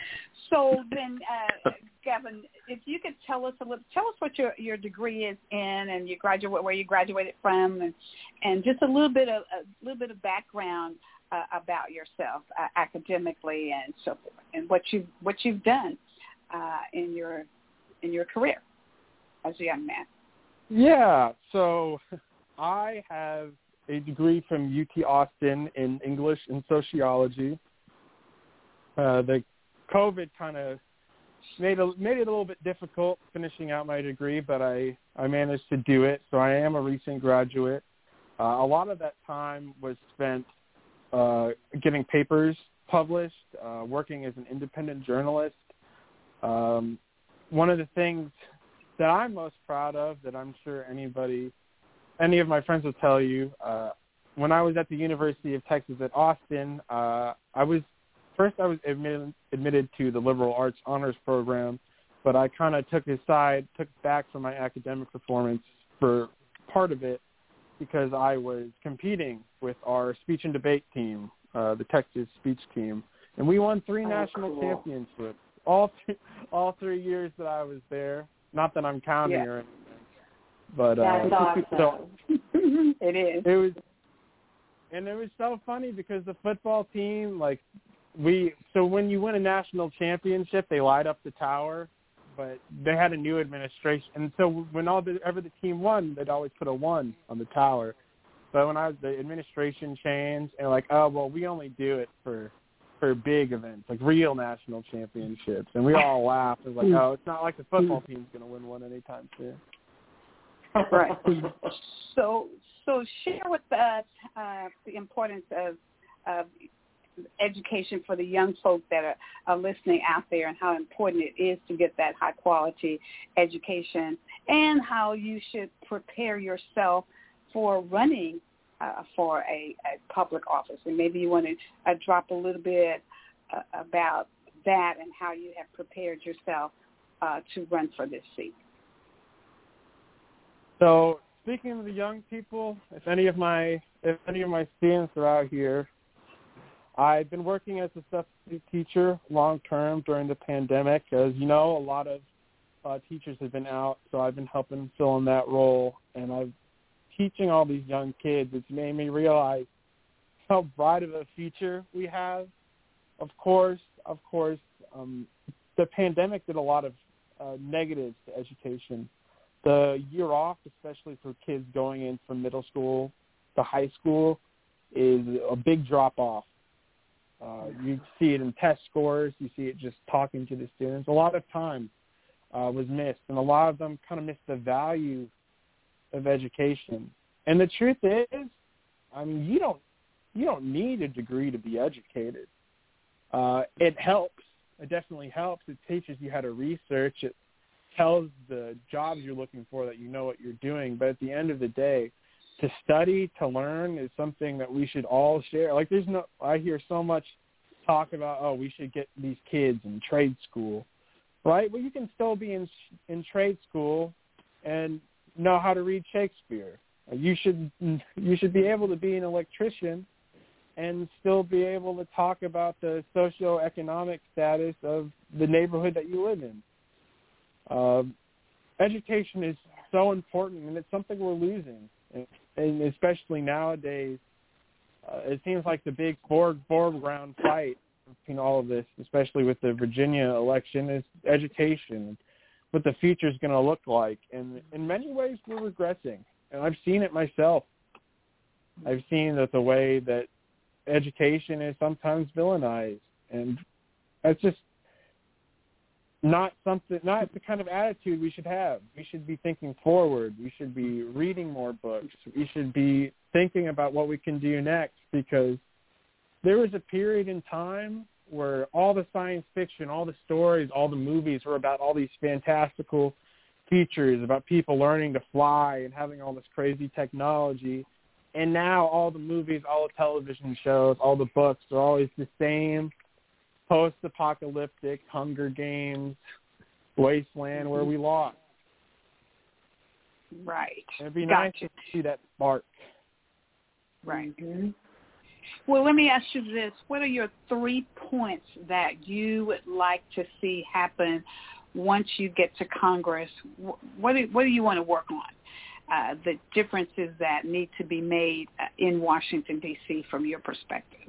So then, uh, Gavin, if you could tell us a little, tell us what your your degree is in, and you graduate where you graduated from, and and just a little bit of a little bit of background uh, about yourself uh, academically and so forth, and what you what you've done uh, in your in your career as a young man. Yeah. So [laughs] I have a degree from UT Austin in English and sociology. Uh, the COVID kind of made a, made it a little bit difficult finishing out my degree, but I I managed to do it. So I am a recent graduate. Uh, a lot of that time was spent uh, getting papers published, uh, working as an independent journalist. Um, one of the things that I'm most proud of, that I'm sure anybody, any of my friends will tell you, uh, when I was at the University of Texas at Austin, uh, I was first I was admitted admitted to the liberal arts honors program, but I kind of took aside, took back from my academic performance for part of it because I was competing with our speech and debate team, uh, the Texas speech team, and we won three oh, national cool. championships all th- all three years that I was there. Not that I'm counting Yeah. or anything, but That's [laughs] uh, awesome. so it is. [laughs] it was and it was so funny because the football team like we so when you win a national championship they light up the tower but they had a new administration. And so when all the ever the team won they'd always put a one on the tower. But when i was the administration changed and like oh well we only do it for for big events like real national championships. And we all laughed. It was like oh it's not like the football team's going to win one anytime soon. Right. [laughs] So, so share with us uh, the importance of, of education for the young folk that are, are listening out there, and how important it is to get that high quality education, and how you should prepare yourself for running uh, for a, a public office, and maybe you want to uh, drop a little bit uh, about that and how you have prepared yourself uh, to run for this seat. So, speaking of the young people, if any of my if any of my students are out here, I've been working as a substitute teacher long term during the pandemic. As you know, a lot of uh, teachers have been out, so I've been helping fill in that role, and I'm teaching all these young kids. It's made me realize how bright of a future we have. Of course, of course, um, the pandemic did a lot of uh, negatives to education. The year off, especially for kids going in from middle school to high school, is a big drop off. Uh, you see it in test scores. You see it just talking to the students. A lot of time uh, was missed, and a lot of them kind of missed the value of education. And the truth is, I mean, you don't you don't need a degree to be educated. Uh, it helps. It definitely helps. It teaches you how to research. It tells the jobs you're looking for that you know what you're doing. But at the end of the day, to study, to learn is something that we should all share. Like there's no, I hear so much talk about, oh, we should get these kids in trade school, right? Well, you can still be in in trade school and know how to read Shakespeare. You should you should be able to be an electrician and still be able to talk about the socioeconomic status of the neighborhood that you live in. Uh, education is so important, and it's something we're losing, and especially nowadays. Uh, it seems like the big foreground fight between all of this, especially with the Virginia election, is education what the future is going to look like. And in many ways, we're regressing, and I've seen it myself. I've seen that the way that education is sometimes villainized, and that's just not something, not the kind of attitude we should have. We should be thinking forward. We should be reading more books. We should be thinking about what we can do next because there was a period in time where all the science fiction, all the stories, all the movies were about all these fantastical features about people learning to fly and having all this crazy technology. And now all the movies, all the television shows, all the books are always the same post-apocalyptic Hunger Games wasteland where we lost. Right. It'd be gotcha. nice to see that spark. Right. Mm-hmm. Well, let me ask you this. What are your three points that you would like to see happen once you get to Congress? What do, what do you want to work on? Uh, the differences that need to be made uh, in Washington, D.C. from your perspective?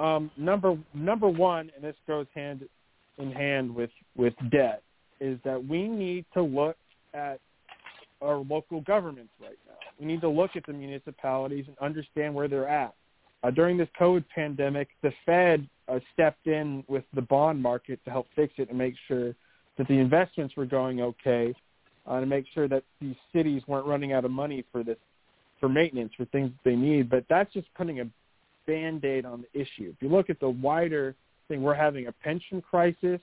Um, number number one, and this goes hand in hand with, with debt, is that we need to look at our local governments right now. We need to look at the municipalities and understand where they're at. Uh, during this COVID pandemic, the Fed uh, stepped in with the bond market to help fix it and make sure that the investments were going okay, uh, to make sure that these cities weren't running out of money for this, for maintenance, for things that they need. But that's just putting a band-aid on the issue. If you look at the wider thing, we're having a pension crisis,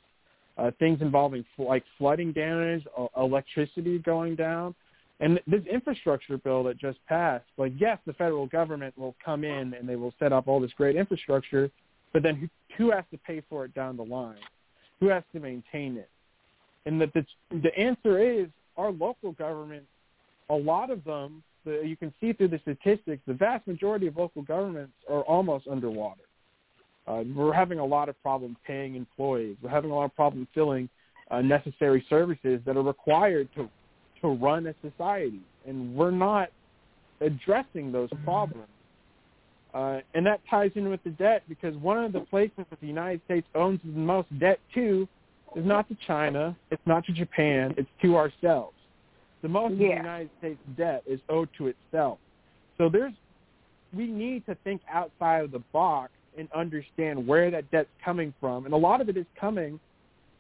uh, things involving like flooding damage, uh, electricity going down. And this infrastructure bill that just passed, like yes, the federal government will come in and they will set up all this great infrastructure, but then who, who has to pay for it down the line? Who has to maintain it? And the, the, the answer is our local governments, a lot of them, the, you can see through the statistics, the vast majority of local governments are almost underwater. Uh, we're having a lot of problems paying employees. We're having a lot of problems filling uh, necessary services that are required to to run a society, and we're not addressing those problems. Uh, and that ties in with the debt because one of the places that the United States owns the most debt to is not to China, it's not to Japan, it's to ourselves. The most yeah. of the United States debt is owed to itself. So there's we need to think outside of the box and understand where that debt's coming from. And a lot of it is coming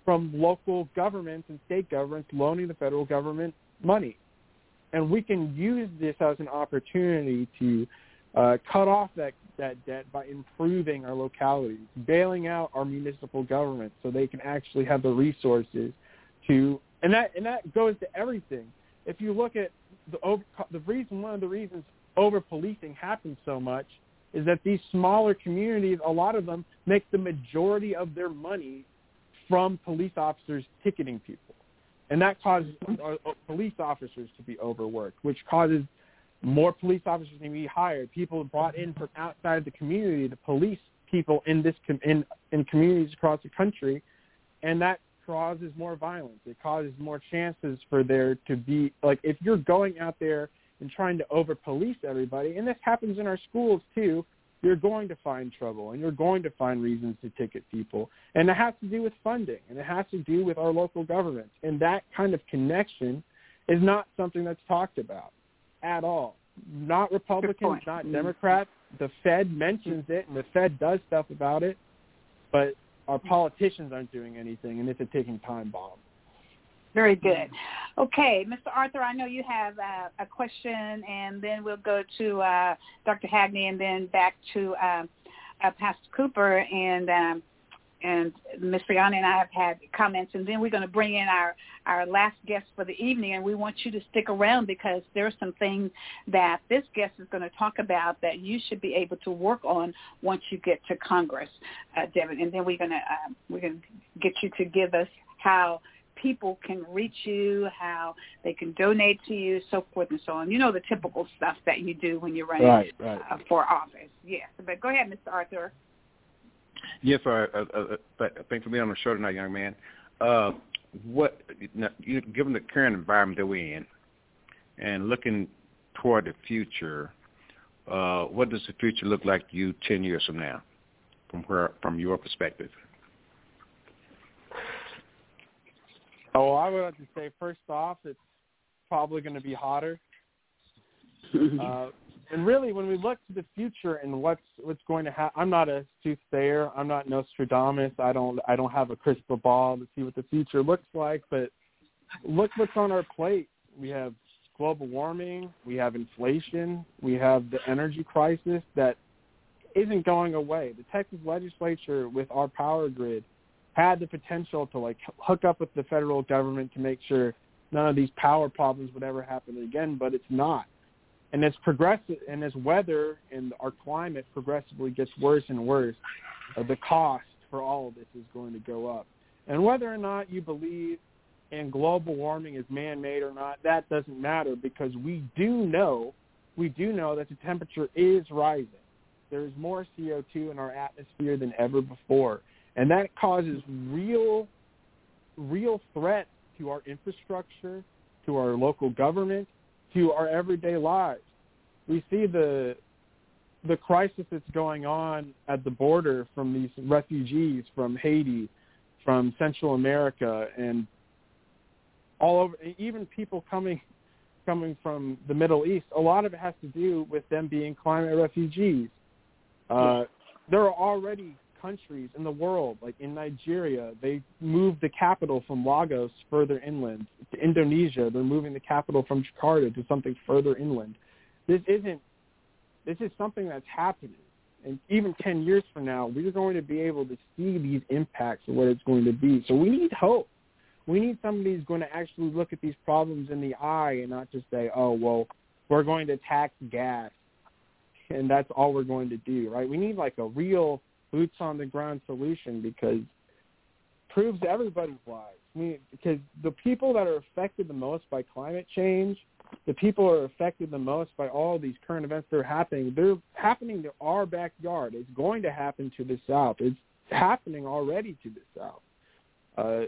from local governments and state governments loaning the federal government money. And we can use this as an opportunity to uh, cut off that, that debt by improving our localities, bailing out our municipal governments so they can actually have the resources to, and that, and that goes to everything. If you look at the over, the reason one of the reasons over policing happens so much is that these smaller communities, a lot of them make the majority of their money from police officers ticketing people, and that causes uh, uh, police officers to be overworked, which causes more police officers to be hired. People brought in from outside the community to police people in this com- in in communities across the country, and that causes more violence. It causes more chances for there to be like if you're going out there and trying to over police everybody, and this happens in our schools too. You're going to find trouble, and you're going to find reasons to ticket people, and it has to do with funding, and it has to do with our local governments, and that kind of connection is not something that's talked about at all. Not Republicans, not mm-hmm. Democrats. The Fed mentions it, and the Fed does stuff about it, but our politicians aren't doing anything, and it's a ticking time bomb. Very good. Okay, Mr. Arthur, I know you have uh, a question, and then we'll go to uh, Dr. Hagney, and then back to uh, uh, Pastor Cooper, and um, and Ms. Brianna and I have had comments, and then we're going to bring in our our last guest for the evening, and we want you to stick around because there are some things that this guest is going to talk about that you should be able to work on once you get to Congress, uh, Devin, and then we're going to uh, we're going to get you to give us how people can reach you, how they can donate to you, so forth and so on. You know the typical stuff that you do when you're running right, right. Uh, for office. Yes, but go ahead, Mr. Arthur. Yes, sir. Uh, uh, uh, thanks for being on the show tonight, young man. Uh, what, you, given the current environment that we're in, and looking toward the future, uh, what does the future look like to you ten years from now, from where, from your perspective? Oh, I would have to say first off, it's probably going to be hotter. [laughs] uh, and really, when we look to the future and what's what's going to happen, I'm not a soothsayer. I'm not Nostradamus. I don't I don't have a crystal ball to see what the future looks like. But look what's on our plate. We have global warming. We have inflation. We have the energy crisis that isn't going away. The Texas legislature, with our power grid, had the potential to like hook up with the federal government to make sure none of these power problems would ever happen again. But it's not and as progressive and as weather and our climate progressively gets worse and worse, uh, the cost for all of this is going to go up. And whether or not you believe in global warming is man-made or not, that doesn't matter because we do know, we do know that the temperature is rising. There is more CO2 in our atmosphere than ever before, and that causes real, real threats to our infrastructure, to our local government, to our everyday lives. We see the the crisis that's going on at the border from these refugees from Haiti, from Central America, and all over, even people coming coming from the Middle East. A lot of it has to do with them being climate refugees. Uh, there are already countries in the world, like in Nigeria, they moved the capital from Lagos further inland. To Indonesia, they're moving the capital from Jakarta to something further inland. This isn't. This is something that's happening, and even ten years from now, we're going to be able to see these impacts of what it's going to be. So we need hope. We need somebody who's going to actually look at these problems in the eye and not just say, "Oh, well, we're going to tax gas." And that's all we're going to do, right? We need like a real boots on the ground solution because proves everybody's lives. I mean, because the people that are affected the most by climate change, the people who are affected the most by all these current events that are happening, they're happening to our backyard. It's going to happen to the South. It's happening already to the South. Uh,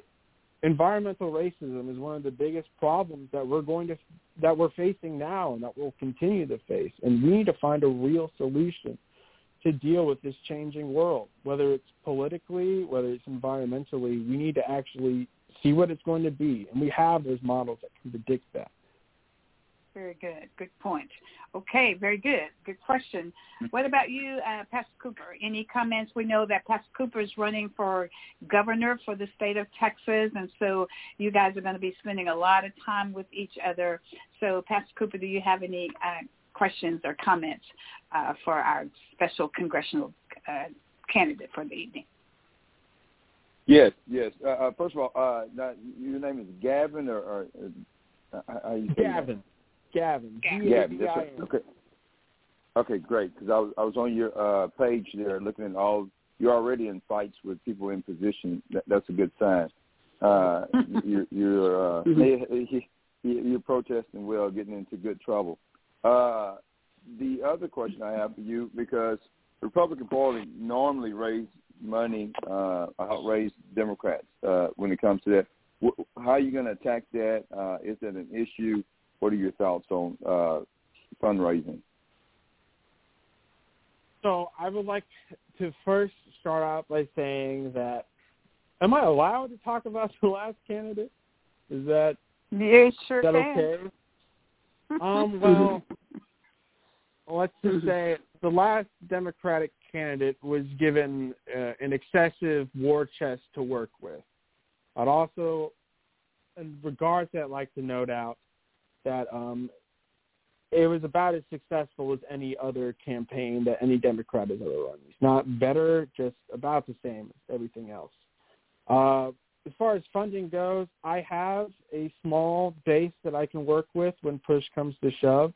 environmental racism is one of the biggest problems that we're going to that we're facing now and that we'll continue to face. And we need to find a real solution to deal with this changing world, whether it's politically, whether it's environmentally. We need to actually see what it's going to be, and we have those models that can predict that. Very good. Good point. Okay, very good. Good question. What about you, uh, Pastor Cooper? Any comments? We know that Pastor Cooper is running for governor for the state of Texas, and so you guys are going to be spending a lot of time with each other. So, Pastor Cooper, do you have any uh, questions or comments uh, for our special congressional uh, candidate for the evening. Yes, yes. Uh, uh first of all, uh, now, your name is Gavin, or, or uh, how you Gavin. Gavin. Gavin. Right. Okay. Okay, great. Because I was I was on your uh, page there looking at all. You're already in fights with people in position. That, that's a good sign. Uh, [laughs] you're you're uh, mm-hmm. you're protesting well, getting into good trouble. Uh, the other question I have for you, because the Republican Party normally raise money, uh, outraise Democrats uh, when it comes to that. How are you going to attack that? Uh, is that an issue? What are your thoughts on uh, fundraising? So I would like to first start out by saying that am I allowed to talk about the last candidate? Is that yeah, sure is that can. okay? Um, [laughs] well, let's just say the last Democratic candidate was given uh, an excessive war chest to work with. I'd also, in regards to that, like to note out that um, it was about as successful as any other campaign that any Democrat has ever run. It's not better, just about the same as everything else. Uh, as far as funding goes, I have a small base that I can work with when push comes to shove.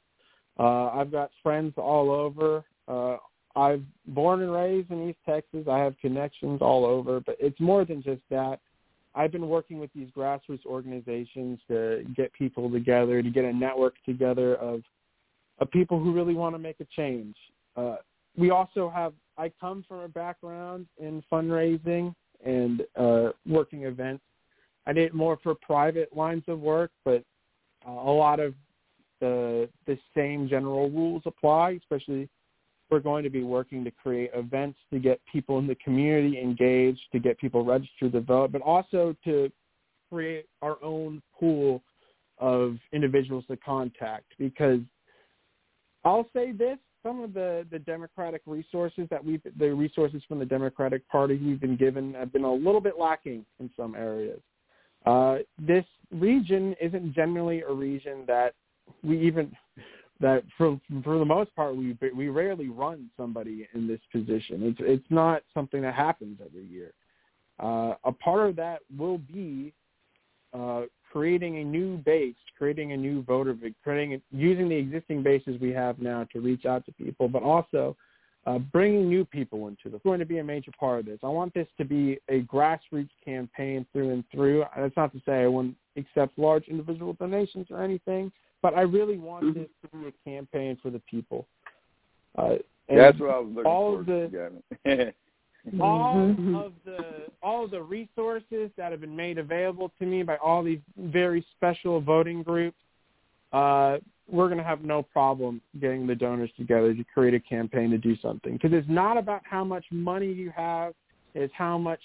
Uh, I've got friends all over. Uh, I've born and raised in East Texas. I have connections all over, but it's more than just that. I've been working with these grassroots organizations to get people together, to get a network together of of people who really want to make a change. Uh, we also have. I come from a background in fundraising and uh, working events. I did more for private lines of work, but uh, a lot of the the same general rules apply, especially we're going to be working to create events to get people in the community engaged, to get people registered to vote, but also to create our own pool of individuals to contact because I'll say this, some of the, the democratic resources that we've, the resources from the Democratic Party we've been given have been a little bit lacking in some areas. Uh, this region isn't generally a region that we even that for for the most part we we rarely run somebody in this position. It's it's not something that happens every year. Uh, a part of that will be uh, creating a new base, creating a new voter, base, creating using the existing bases we have now to reach out to people, but also uh, bringing new people into this. It's going to be a major part of this. I want this to be a grassroots campaign through and through. That's not to say I won't accept large individual donations or anything, but I really want mm-hmm. this to be a campaign for the people. Uh, That's what I was looking all for. Of the, [laughs] all mm-hmm. of the all of the resources that have been made available to me by all these very special voting groups, uh, we're going to have no problem getting the donors together to create a campaign to do something. Because it's not about how much money you have; it's how much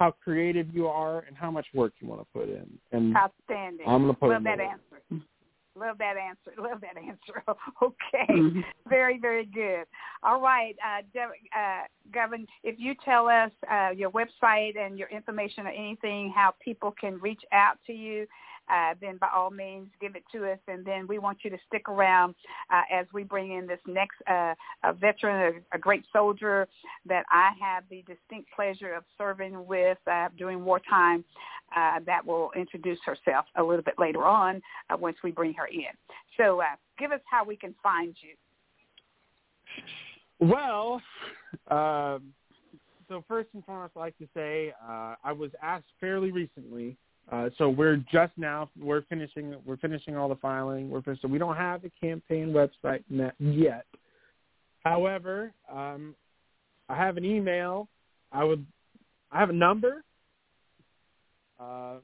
how creative you are and how much work you want to put in. And Outstanding. I'm going to put Love that answer. Love that answer. [laughs] Love that answer. [laughs] okay. Mm-hmm. Very, very good. All right. Uh, De- uh, Gavin, if you tell us uh, your website and your information or anything, how people can reach out to you, uh, then by all means give it to us. And then we want you to stick around uh, as we bring in this next uh, a veteran, a, a great soldier that I have the distinct pleasure of serving with uh, during wartime. Uh, that will introduce herself a little bit later on uh, once we bring her in. So uh, give us how we can find you. Well, uh, so first and foremost, I'd like to say uh, I was asked fairly recently uh, so we're just now we're finishing we're finishing all the filing. We're so we don't have a campaign website yet. However, um, I have an email. I would I have a number. Uh,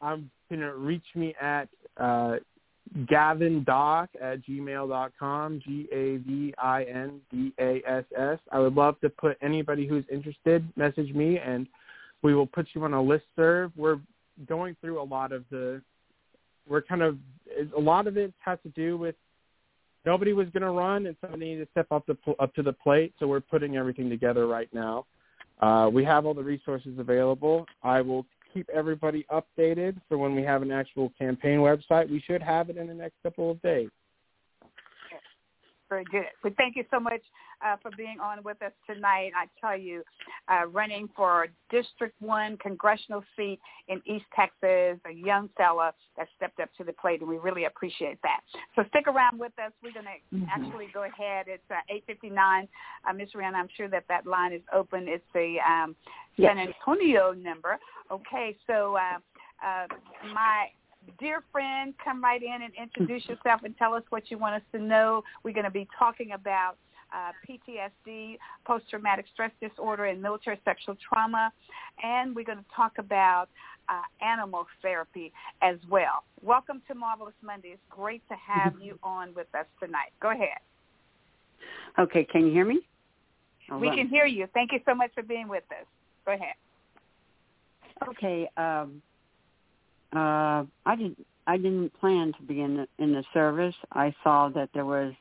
I'm gonna reach me at uh, gavindass at gmail.com, G-A-V-I-N-D-A-S-S. I would love to put anybody who's interested, message me, and we will put you on a list serve. We're going through a lot of the. We're kind of a lot of it has to do with nobody was going to run and somebody needed to step up the up to the plate. So we're putting everything together right now. Uh, we have all the resources available. I will keep everybody updated for when we have an actual campaign website. We should have it in the next couple of days. Very good. We thank you so much uh, for being on with us tonight. I tell you, uh, running for District 1 congressional seat in East Texas, a young fella that stepped up to the plate, and we really appreciate that. So stick around with us. We're going to mm-hmm. actually go ahead. It's uh, 8.59. Uh, Ms. Rihanna, I'm sure that that line is open. It's the um, yes. San Antonio number. Okay, so uh, uh, my dear friend, come right in and introduce yourself and tell us what you want us to know. We're going to be talking about uh, PTSD, post-traumatic stress disorder, and military sexual trauma, and we're going to talk about uh, animal therapy as well. Welcome to Marvelous Monday. It's great to have [laughs] you on with us tonight. Go ahead. Okay, can you hear me? Hold we on. can hear you. Thank you so much for being with us. Go ahead. Okay. Um, uh, I didn't. I didn't plan to be in the, in the service. I saw that there was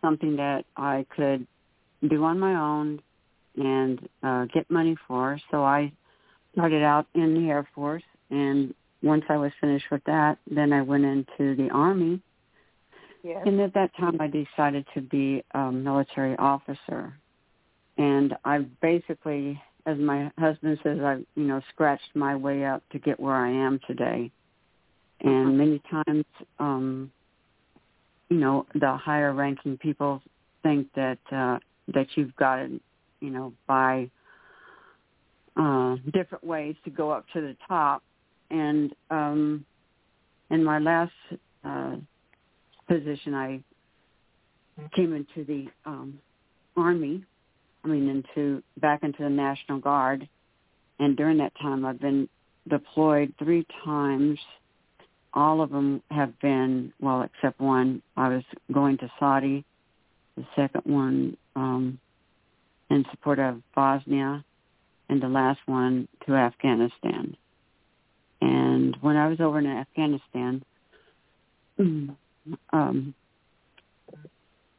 something that I could do on my own and uh, get money for. So I started out in the Air Force, and once I was finished with that, then I went into the Army. Yes. And at that time, I decided to be a military officer, and I basically, as my husband says, I you know scratched my way up to get where I am today. And uh-huh. many times um you know the higher ranking people think that uh that you've got it you know by uh different ways to go up to the top. And um in my last uh position i came into the um army i mean into back into the national guard and during that time i've been deployed three times all of them have been well, except one. I was going to Saudi. The second one um, in support of Bosnia, and the last one to Afghanistan. And when I was over in Afghanistan, [clears throat] um,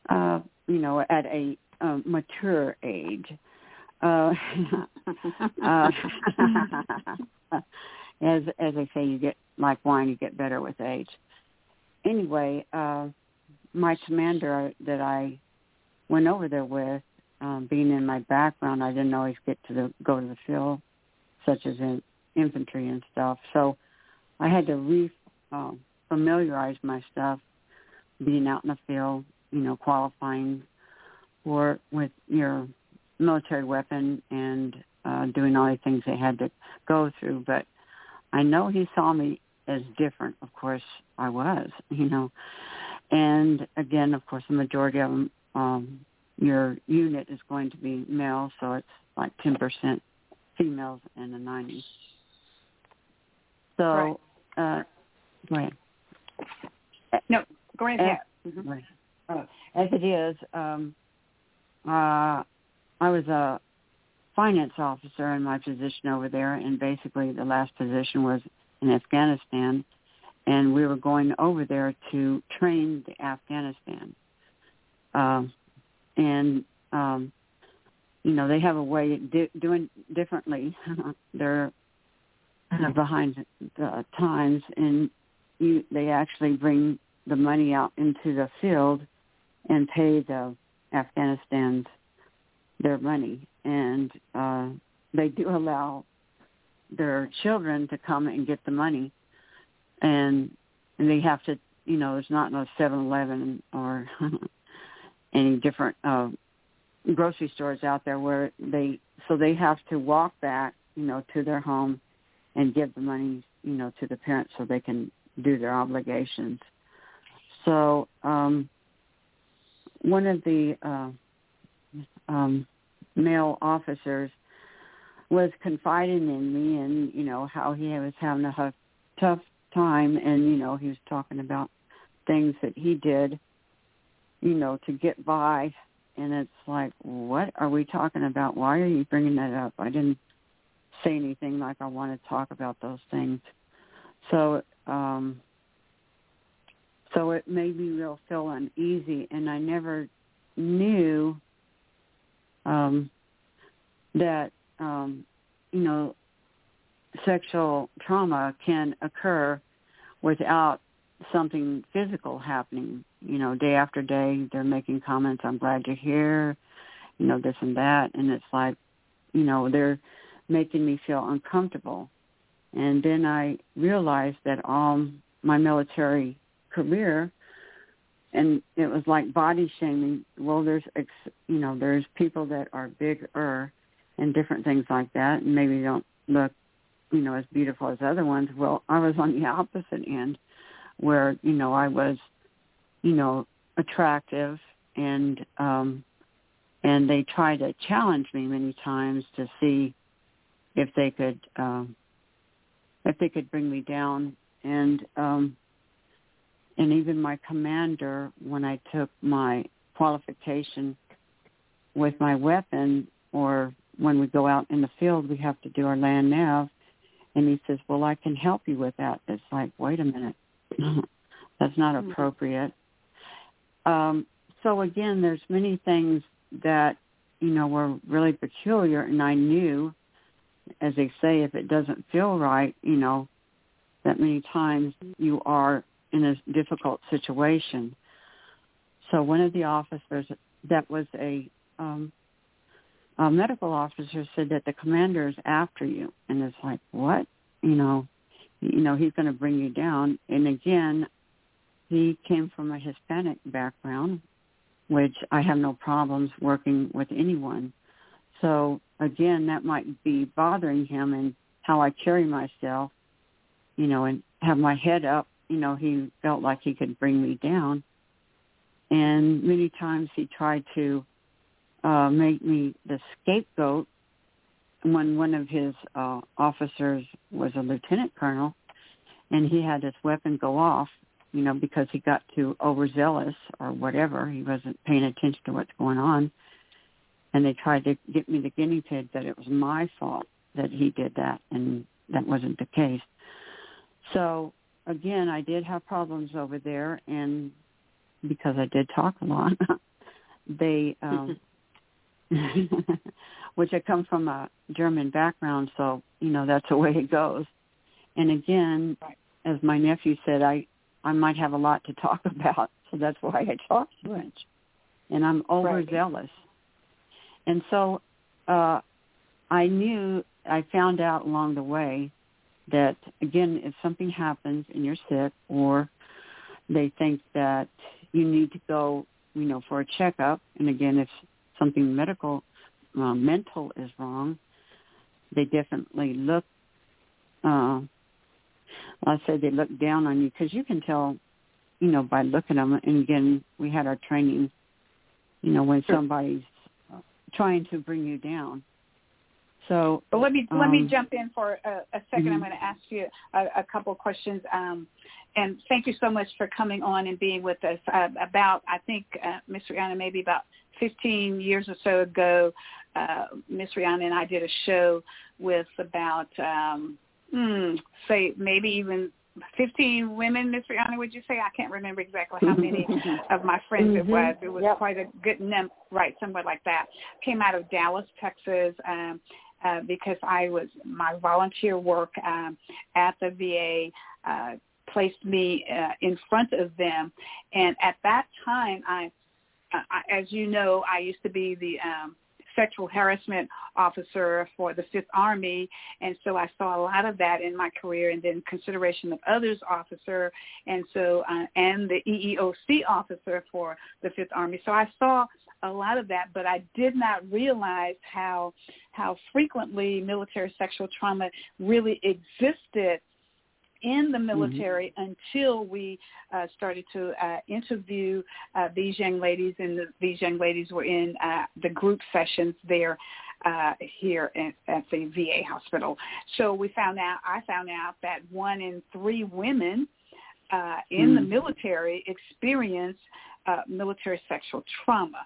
uh, you know, at a uh, mature age, uh, [laughs] uh, [laughs] as as I say, you get like wine, you get better with age. Anyway, uh, my commander that I went over there with, um, being in my background, I didn't always get to the, go to the field, such as in infantry and stuff. So I had to re um, familiarize my stuff, being out in the field, you know, qualifying for with your military weapon and uh, doing all the things they had to go through. But I know he saw me as different. Of course, I was, [laughs] you know. And again, of course, the majority of them, um, your unit is going to be male, so it's like 10% females and the 90s. So, right. uh, go ahead. No, go ahead. As, mm-hmm. right. as it is, um, uh, I was a finance officer in my position over there, and basically the last position was in Afghanistan, and we were going over there to train the Afghanistan. Um, and um, you know they have a way of di- doing differently. [laughs] They're kind of behind the times, and you they actually bring the money out into the field and pay the Afghanistan's their money, and uh, they do allow their children to come and get the money, and and they have to, you know, there's not no Seven Eleven or [laughs] any different uh, grocery stores out there where they so they have to walk back, you know, to their home and give the money, you know, to the parents so they can do their obligations. So um, one of the uh, um, male officers was confiding in me and you know how he was having a tough time and you know he was talking about things that he did you know to get by. And it's like what are we talking about? Why are you bringing that up? I didn't say anything like i want to talk about those things. So um so it made me real feel uneasy and i never knew um, that um, you know sexual trauma can occur without something physical happening. You know, day after day, they're making comments. I'm glad you're here. You know, this and that, and it's like, you know, they're making me feel uncomfortable. And then I realized that all my military career, and it was like body shaming. Well, there's, ex, you know, there's people that are bigger and different things like that, and maybe don't look, you know, as beautiful as other ones. Well, I was on the opposite end where you know I was, you know, attractive and um and they tried to challenge me many times to see if they could um if they could bring me down and um and even my commander when I took my qualification with my weapon or when we go out in the field we have to do our land nav and he says, Well I can help you with that. It's like, wait a minute. [laughs] That's not Mm-hmm. appropriate. Um, so again, there's many things that you know were really peculiar, and I knew, as they say, if it doesn't feel right, you know, that many times you are in a difficult situation. So one of the officers that was a, um, a medical officer said that the commander is after you, and it's like what, you know, you know he's going to bring you down. And again, he came from a Hispanic background, which I have no problems working with anyone. So again, that might be bothering him and how I carry myself, you know, and have my head up. You know, he felt like he could bring me down. And many times he tried to uh, make me the scapegoat when one of his uh, officers was a lieutenant colonel and he had his weapon go off, you know, because he got too overzealous or whatever. He wasn't paying attention to what's going on. And they tried to get me the guinea pig that it was my fault that he did that, and that wasn't the case. So again, I did have problems over there, and because I did talk a lot, [laughs] they, um, [laughs] [laughs] which I come from a German background, so you know that's the way it goes. And again, Right. as my nephew said, I I might have a lot to talk about, so that's why I talk so much, and I'm overzealous. And so uh, I knew I found out along the way that again, if something happens and you're sick, or they think that you need to go, you know, for a checkup, and again, if something medical, uh, mental is wrong, they definitely look. Uh, I say they look down on you because you can tell, you know, by looking at them. And again, we had our training, you know, when somebody's uh, trying to bring you down. So, But let me let me Um, jump in for a, a 2nd I'm mhm. going to ask you a, a couple of questions. Um, and thank you so much for coming on and being with us. Uh, about I think uh, Miss Rihanna maybe about 15 years or so ago, uh, Miss Rihanna and I did a show with about um, hmm, say maybe even 15 women. Miss Rihanna, would you say? I can't remember exactly how many [laughs] of my friends it Mhm. was. It was Yep. quite a good number, right, somewhere like that. Came out of Dallas, Texas. Um, uh, because I was my volunteer work um, at the VA uh, placed me uh, in front of them, and at that time, I, I, as you know, I used to be the um, sexual harassment officer for the Fifth Army, and so I saw a lot of that in my career, and then consideration of others officer, and so uh, and the EEOC officer for the Fifth Army. So I saw a lot of that, but I did not realize how how frequently military sexual trauma really existed in the military until we uh, started to uh, interview uh, these young ladies, and the, these young ladies were in uh, the group sessions there uh, here at, at the VA hospital. So we found out, I found out that one in three women uh, in the Mm. military experience uh, military sexual trauma.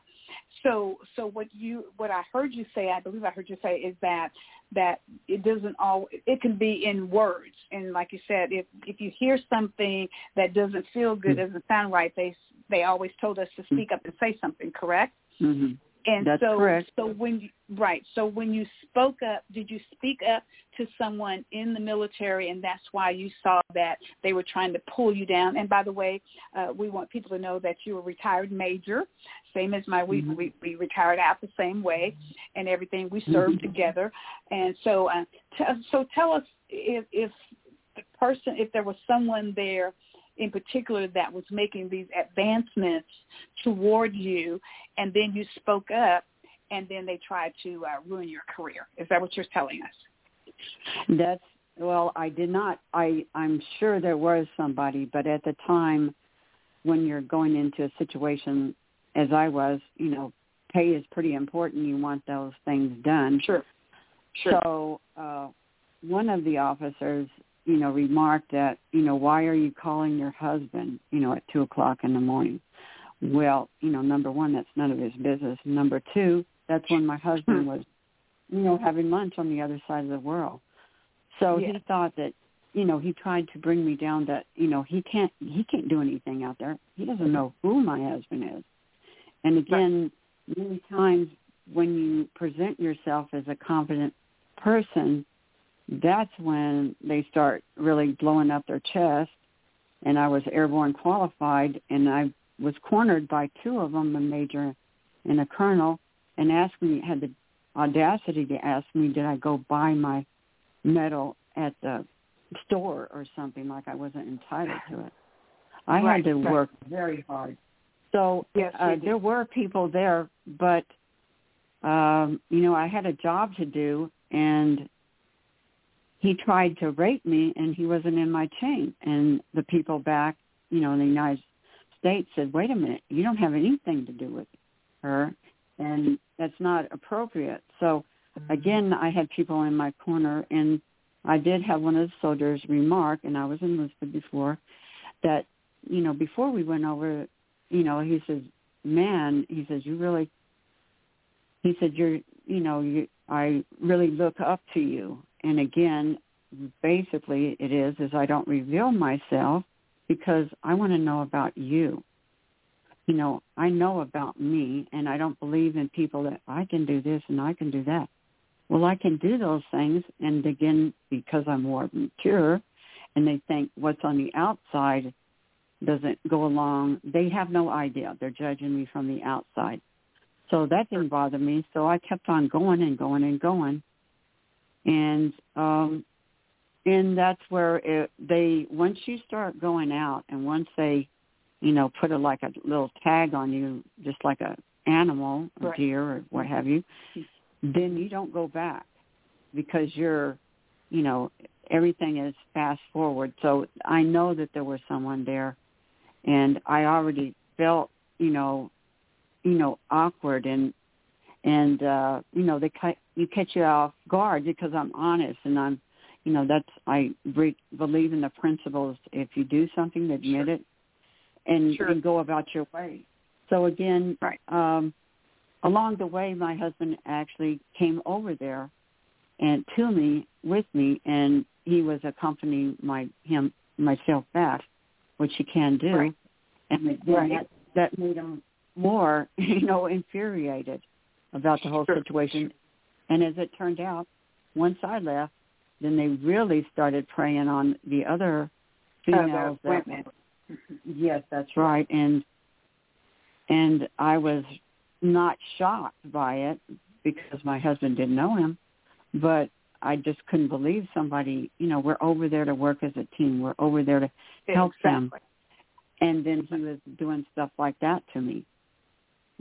So, so what you, what I heard you say, I believe I heard you say, is that that it doesn't all, it can be in words, and like you said, if if you hear something that doesn't feel good, doesn't sound right, they they always told us to speak up and say something, correct? hmm And That's so, correct. so when you, right, so when you spoke up, did you speak up to someone in the military, and that's why you saw that they were trying to pull you down? And by the way, uh, we want people to know that you're a retired major, same as my we Mm-hmm. we, we retired out the same way, and everything we served Mm-hmm. together. And so, uh, t- so tell us if if the person, if there was someone there in particular that was making these advancements toward you, and then you spoke up, and then they tried to uh, ruin your career. Is that what you're telling us? That's well, I did not. I I'm sure there was somebody, but at the time, when you're going into a situation as I was, you know, pay is pretty important. You want those things done. Sure. Sure. So uh, one of the officers, you know, remarked that, you know, why are you calling your husband, you know, at two o'clock in the morning? Well, you know, number one, that's none of his business. Number two, that's when my husband hmm. was, you know, having lunch on the other side of the world. So Yeah. he thought that, you know, he tried to bring me down that, you know, he can't he can't do anything out there. He doesn't know who my husband is. And again, many times when you present yourself as a confident person, that's when they start really blowing up their chest. And I was airborne qualified, and I was cornered by two of them, a major and a colonel, and asked me, had the audacity to ask me, did I go buy my medal at the store or something like I wasn't entitled to it. I Right, had to work very hard. So Yes, uh, there were people there, but um, you know, I had a job to do, and he tried to rape me, and he wasn't in my chain. And the people back, you know, in the United States said, "Wait a minute, you don't have anything to do with her, and that's not appropriate." So mm-hmm. again, I had people in my corner, and I did have one of the soldiers remark, and I was in enlisted before, that you know, before we went over, you know, he says, "Man," he says, "you really," he said, "You're, you know, you, I really look up to you." And again, basically, it is is I don't reveal myself because I want to know about you. You know, I know about me, and I don't believe in people that I can do this and I can do that. Well, I can do those things, and again, because I'm more mature, and they think what's on the outside doesn't go along. They have no idea. They're judging me from the outside. So that didn't bother me. So I kept on going and going and going. And um and that's where it, they once you start going out and once they you know put a like a little tag on you just like a animal a Right. deer or what have you then you don't go back because you're you know everything is fast forward so i know that there was someone there and i already felt you know you know awkward and and uh you know they cut you catch you off guard because i'm honest and i'm you know that's i re- believe in the principles if you do something admit it and, Sure. and go about your way so again Right. um along the way my husband actually came over there and to me with me and he was accompanying my him myself back which he can do Right. and Right. that that made him more [laughs] you know infuriated about the whole Sure. situation and as it turned out once i left then they really started preying on the other females that women. Yes, that's right. And and I was not shocked by it because my husband didn't know him, but I just couldn't believe somebody, you know, we're over there to work as a team. We're over there to help them. And then he was doing stuff like that to me.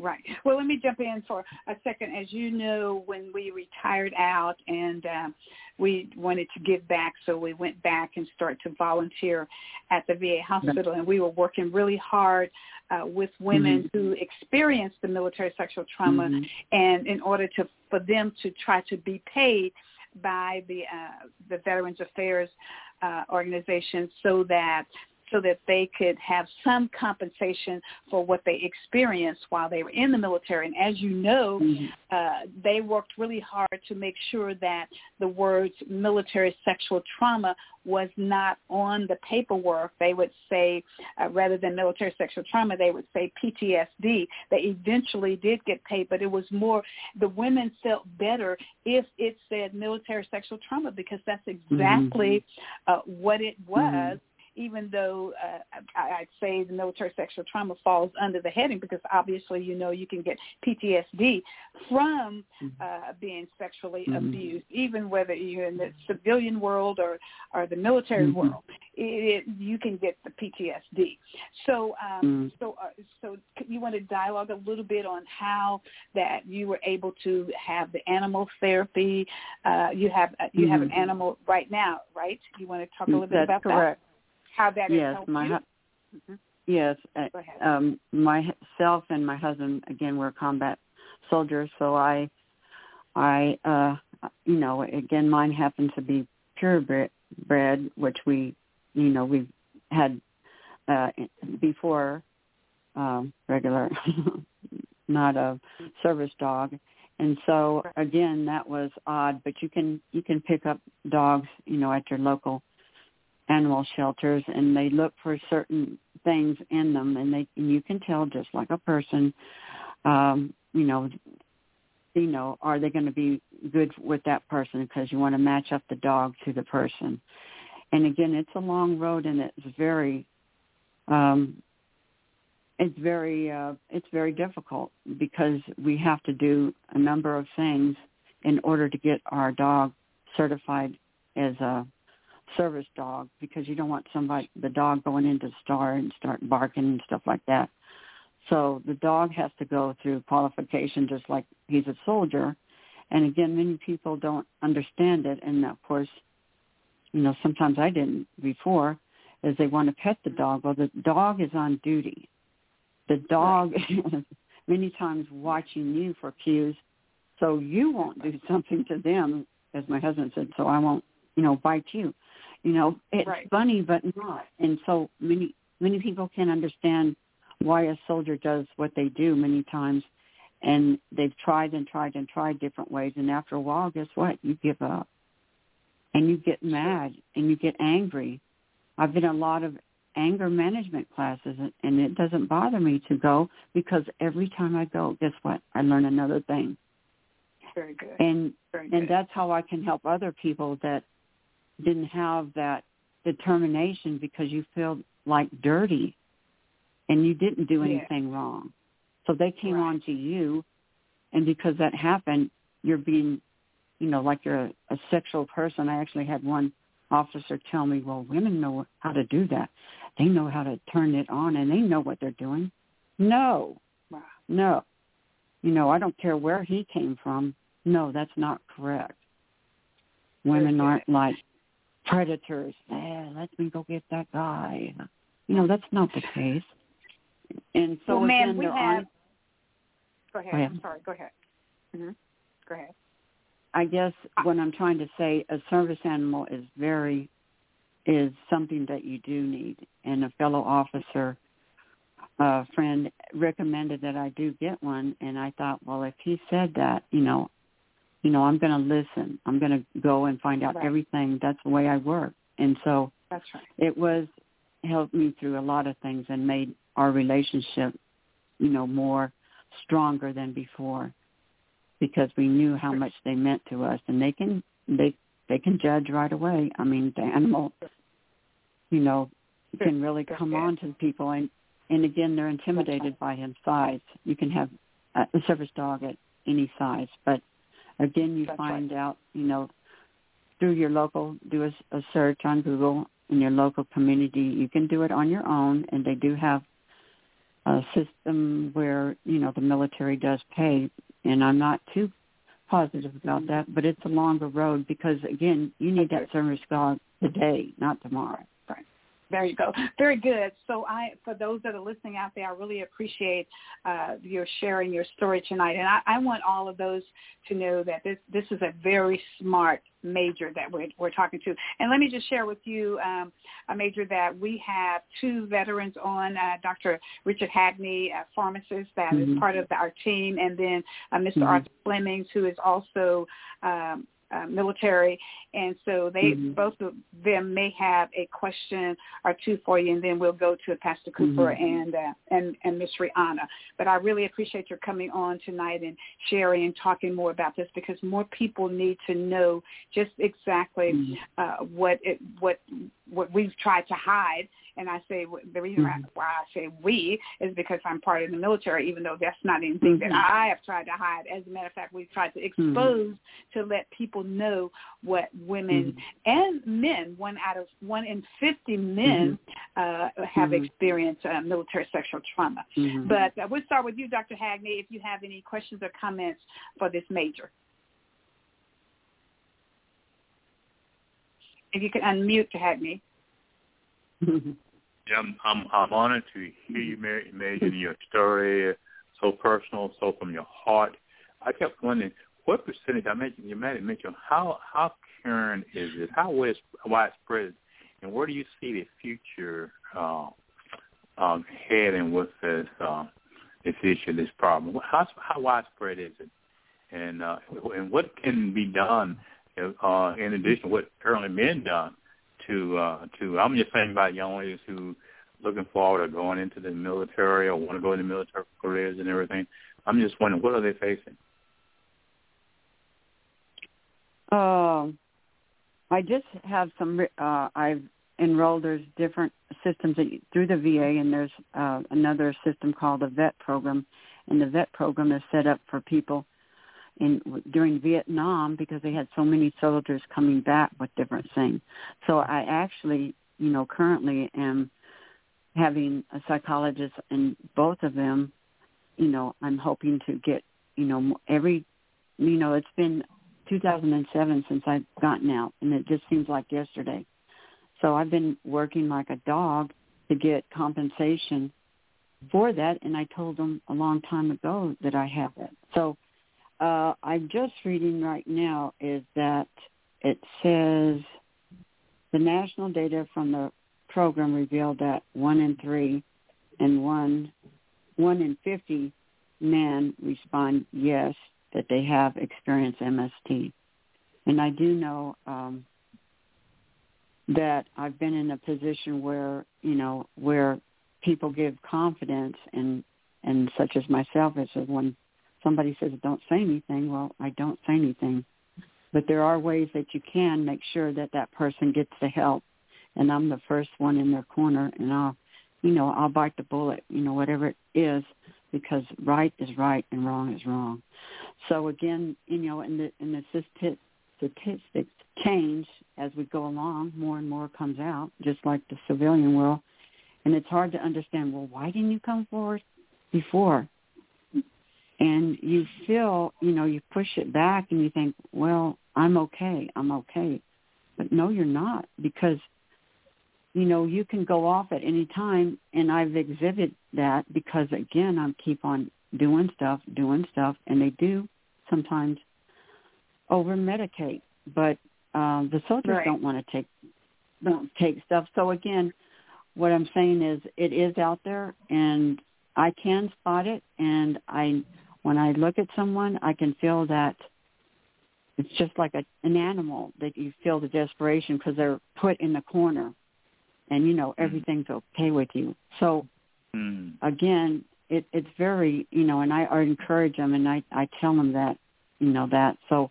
Right. Well, let me jump in for a second. As you know, when we retired out and um, we wanted to give back, so we went back and started to volunteer at the VA hospital, and we were working really hard uh, with women who experienced the military sexual trauma, Mhm. and in order to for them to try to be paid by the uh, the Veterans Affairs uh, organization, so that so that they could have some compensation for what they experienced while they were in the military. And as you know, mm-hmm. uh, they worked really hard to make sure that the words military sexual trauma was not on the paperwork. They would say, uh, rather than military sexual trauma, they would say PTSD. They eventually did get paid, but it was more, the women felt better if it said military sexual trauma because that's exactly mm-hmm. uh, what it was. Mm-hmm even though uh, I, I'd say the military sexual trauma falls under the heading because obviously you know you can get PTSD from mm-hmm. uh, being sexually mm-hmm. abused, even whether you're in the civilian world or or the military mm-hmm. world, it, it, you can get the PTSD. So um, mm-hmm. so uh, so you want to dialogue a little bit on how that you were able to have the animal therapy. Uh, you have uh, you have an mm-hmm. animal right now, right? You want to talk a little bit That's about correct. that? How that yes, my you? Mm-hmm. Yes, uh, um, myself and my husband again were combat soldiers, so I, I, uh, you know, again, mine happened to be purebred, which we, you know, we've had uh, before um, regular, [laughs] not a service dog, and so again, that was odd. But you can you can pick up dogs, you know, at your local animal shelters and they look for certain things in them and they and you can tell just like a person um you know you know are they going to be good with that person because you want to match up the dog to the person. And again it's a long road and it's very um it's very uh it's very difficult because we have to do a number of things in order to get our dog certified as a service dog because you don't want somebody the dog going into the store and start barking and stuff like that. So the dog has to go through qualification just like he's a soldier. And again, many people don't understand it. And of course, you know, sometimes I didn't before, is they want to pet the mm-hmm. dog. Well, the dog is on duty. The dog is [laughs] many times watching you for cues, so you won't do [laughs] something to them, as my husband said. So I won't, you know, bite you. You know, it's right. funny but not. And so many many people can't understand why a soldier does what they do many times and they've tried and tried and tried different ways and after a while guess what? You give up. And you get mad and you get angry. I've been in a lot of anger management classes and it doesn't bother me to go because every time I go, guess what? I learn another thing. Very good. And Very and that's how I can help other people that didn't have that determination because you feel like dirty and you didn't do anything yeah. wrong. So they came right. on to you and because that happened, you're being, you know, like you're a, a sexual person. I actually had one officer tell me, well, women know how to do that. They know how to turn it on and they know what they're doing. No, wow. no. You know, I don't care where he came from. No, that's not correct. Women aren't like predators. Eh, let me go get that guy. You know, that's not the case. And so well, again, man, we have. aren't. Go ahead. Go ahead. I'm sorry. Go ahead. Mm-hmm. Go ahead. I guess what I'm trying to say, a service animal is very is something that you do need, and a fellow officer uh, friend recommended that I do get one, and I thought, well, if he said that, you know, you know, I'm going to listen. I'm going to go and find out right. everything. That's the way I work. And so That's right. it was helped me through a lot of things and made our relationship, you know, more stronger than before because we knew how much they meant to us and they can they they can judge right away. I mean, the animal you know, can really come on to the people and and again they're intimidated by his size. You can have a service dog at any size, but Again, you That's find right. out, you know, through your local, do a, a search on Google in your local community. You can do it on your own, and they do have a system where, you know, the military does pay. And I'm not too positive about mm-hmm. that, but it's a longer road because, again, you need that service dog today, not tomorrow. There you go. Very good. So I, for those that are listening out there, I really appreciate uh, your sharing your story tonight, and I, I want all of those to know that this this is a very smart major that we're, we're talking to. And let me just share with you um, a major that we have two veterans on, uh, Dr. Richard Hagney, a pharmacist that mm-hmm. is part of our team, and then uh, mister mm-hmm. Arthur Flemings, who is also um, uh, military, and so they mm-hmm. both of them may have a question or two for you, and then we'll go to Pastor Cooper mm-hmm. and uh, and and Miss Rihanna. But I really appreciate your coming on tonight and sharing and talking more about this because more people need to know just exactly mm-hmm. uh, what it what what we've tried to hide and I say the reason mm-hmm. why I say we is because I'm part of the military, even though that's not anything mm-hmm. that I have tried to hide. As a matter of fact, we've tried to mm-hmm. expose mm-hmm. to let people know what women mm-hmm. and men, one out of one in 50 men, mm-hmm. uh, have experienced uh, military sexual trauma. But uh, we'll start with you, Dr. Hagney, if you have any questions or comments for this major. If you can unmute to Hagney. I'm, I'm, I'm honored to hear you, Mary, imagine your story, so personal, so from your heart. I kept wondering, what percentage, I mentioned, you might have mentioned, how, how current is it? How widespread, and where do you see the future uh, um, heading with this, uh, this issue, this problem? How, how widespread is it? And, uh, and what can be done uh, in addition to what currently been done to uh, to I'm just saying about young ladies who looking forward to going into the military or want to go into military careers and everything. I'm just wondering what are they facing? Uh, I just have some. Uh, I've enrolled. There's different systems that, through the VA, and there's uh, another system called the VET program, and the VET program is set up for people in during Vietnam because they had so many soldiers coming back with different things. So I actually, you know, currently am having a psychologist and both of them. You know, I'm hoping to get, you know, every, you know, it's been 2007 since I've gotten out, and it just seems like yesterday. So I've been working like a dog to get compensation for that, and I told them a long time ago that I have it. So uh, I'm just reading right now is that it says the national data from the program revealed that one in three and one one in fifty men respond yes that they have experienced MST, and I do know um, that I've been in a position where you know where people give confidence and and such as myself as when somebody says don't say anything, well, I don't say anything. But there are ways that you can make sure that that person gets the help, and I'm the first one in their corner, and I'll, you know, I'll bite the bullet, you know, whatever it is, because right is right and wrong is wrong. So again, you know, and the and the statistics change as we go along. More and more comes out, just like the civilian will, and it's hard to understand. Well, why didn't you come forward before? And you feel, you know, you push it back and you think, well, I'm okay, I'm okay. But no, you're not because, you know, you can go off at any time and I've exhibited that because again, I keep on doing stuff, doing stuff, and they do sometimes over medicate. But um, the soldiers right. don't want to take don't take stuff. So again, what I'm saying is it is out there and I can spot it and I when I look at someone, I can feel that it's just like a, an animal that you feel the desperation because they're put in the corner and you know mm. everything's okay with you. So mm. again, it, it's very you know, and I, I encourage them and I I tell them that you know that so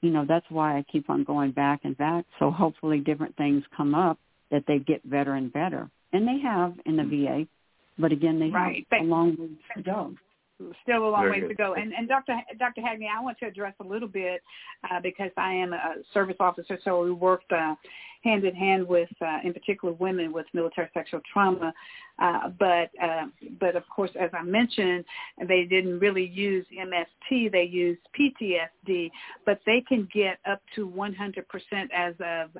you know that's why I keep on going back and back. So hopefully different things come up that they get better and better, and they have in the mm. VA. But again, they right. have a long way to go still a long Very ways good. to go. And, and Dr. Dr. Hagney, I want to address a little bit uh, because I am a service officer, so we worked uh, hand in hand with, uh, in particular, women with military sexual trauma. Uh, but uh, but of course, as I mentioned, they didn't really use MST; they used PTSD. But they can get up to 100% as of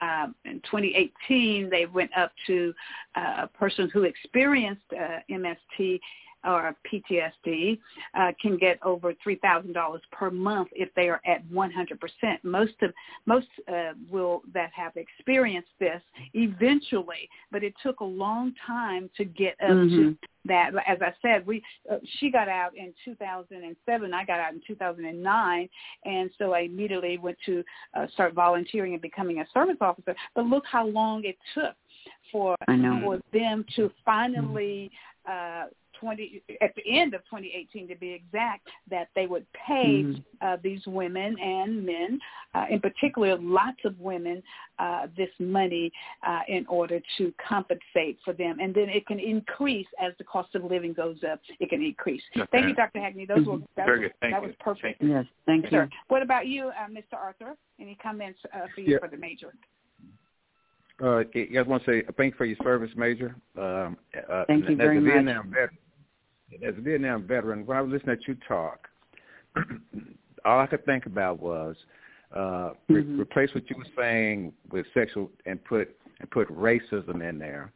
um, in 2018, they went up to uh, a person who experienced uh, MST or PTSD uh, can get over three thousand dollars per month if they are at one hundred percent. Most of most uh, will that have experienced this eventually, but it took a long time to get up mm-hmm. to that. As I said, we uh, she got out in 2007. I got out in 2009, and so I immediately went to uh, start volunteering and becoming a service officer. But look how long it took for for them to finally uh, 20 at the end of 2018 to be exact that they would pay mm-hmm. uh, these women and men, uh, in particular, lots of women, uh, this money uh, in order to compensate for them, and then it can increase as the cost of living goes up. It can increase. Okay. Thank you, Dr. Hackney. Those were that, Very was, good. Thank that you. was perfect. Thank Yes, thank Yes, you. sir. What about you, uh, Mr. Arthur? Any comments uh, for you Yeah. for the major? Uh, I just want to say thank you for your service, Major. Um, uh, Thank you as very a much. Vietnam as a Vietnam veteran, when I was listening to you talk, [clears throat] all I could think about was uh, re- Mhm. replace what you were saying with sexual and put and put racism in there,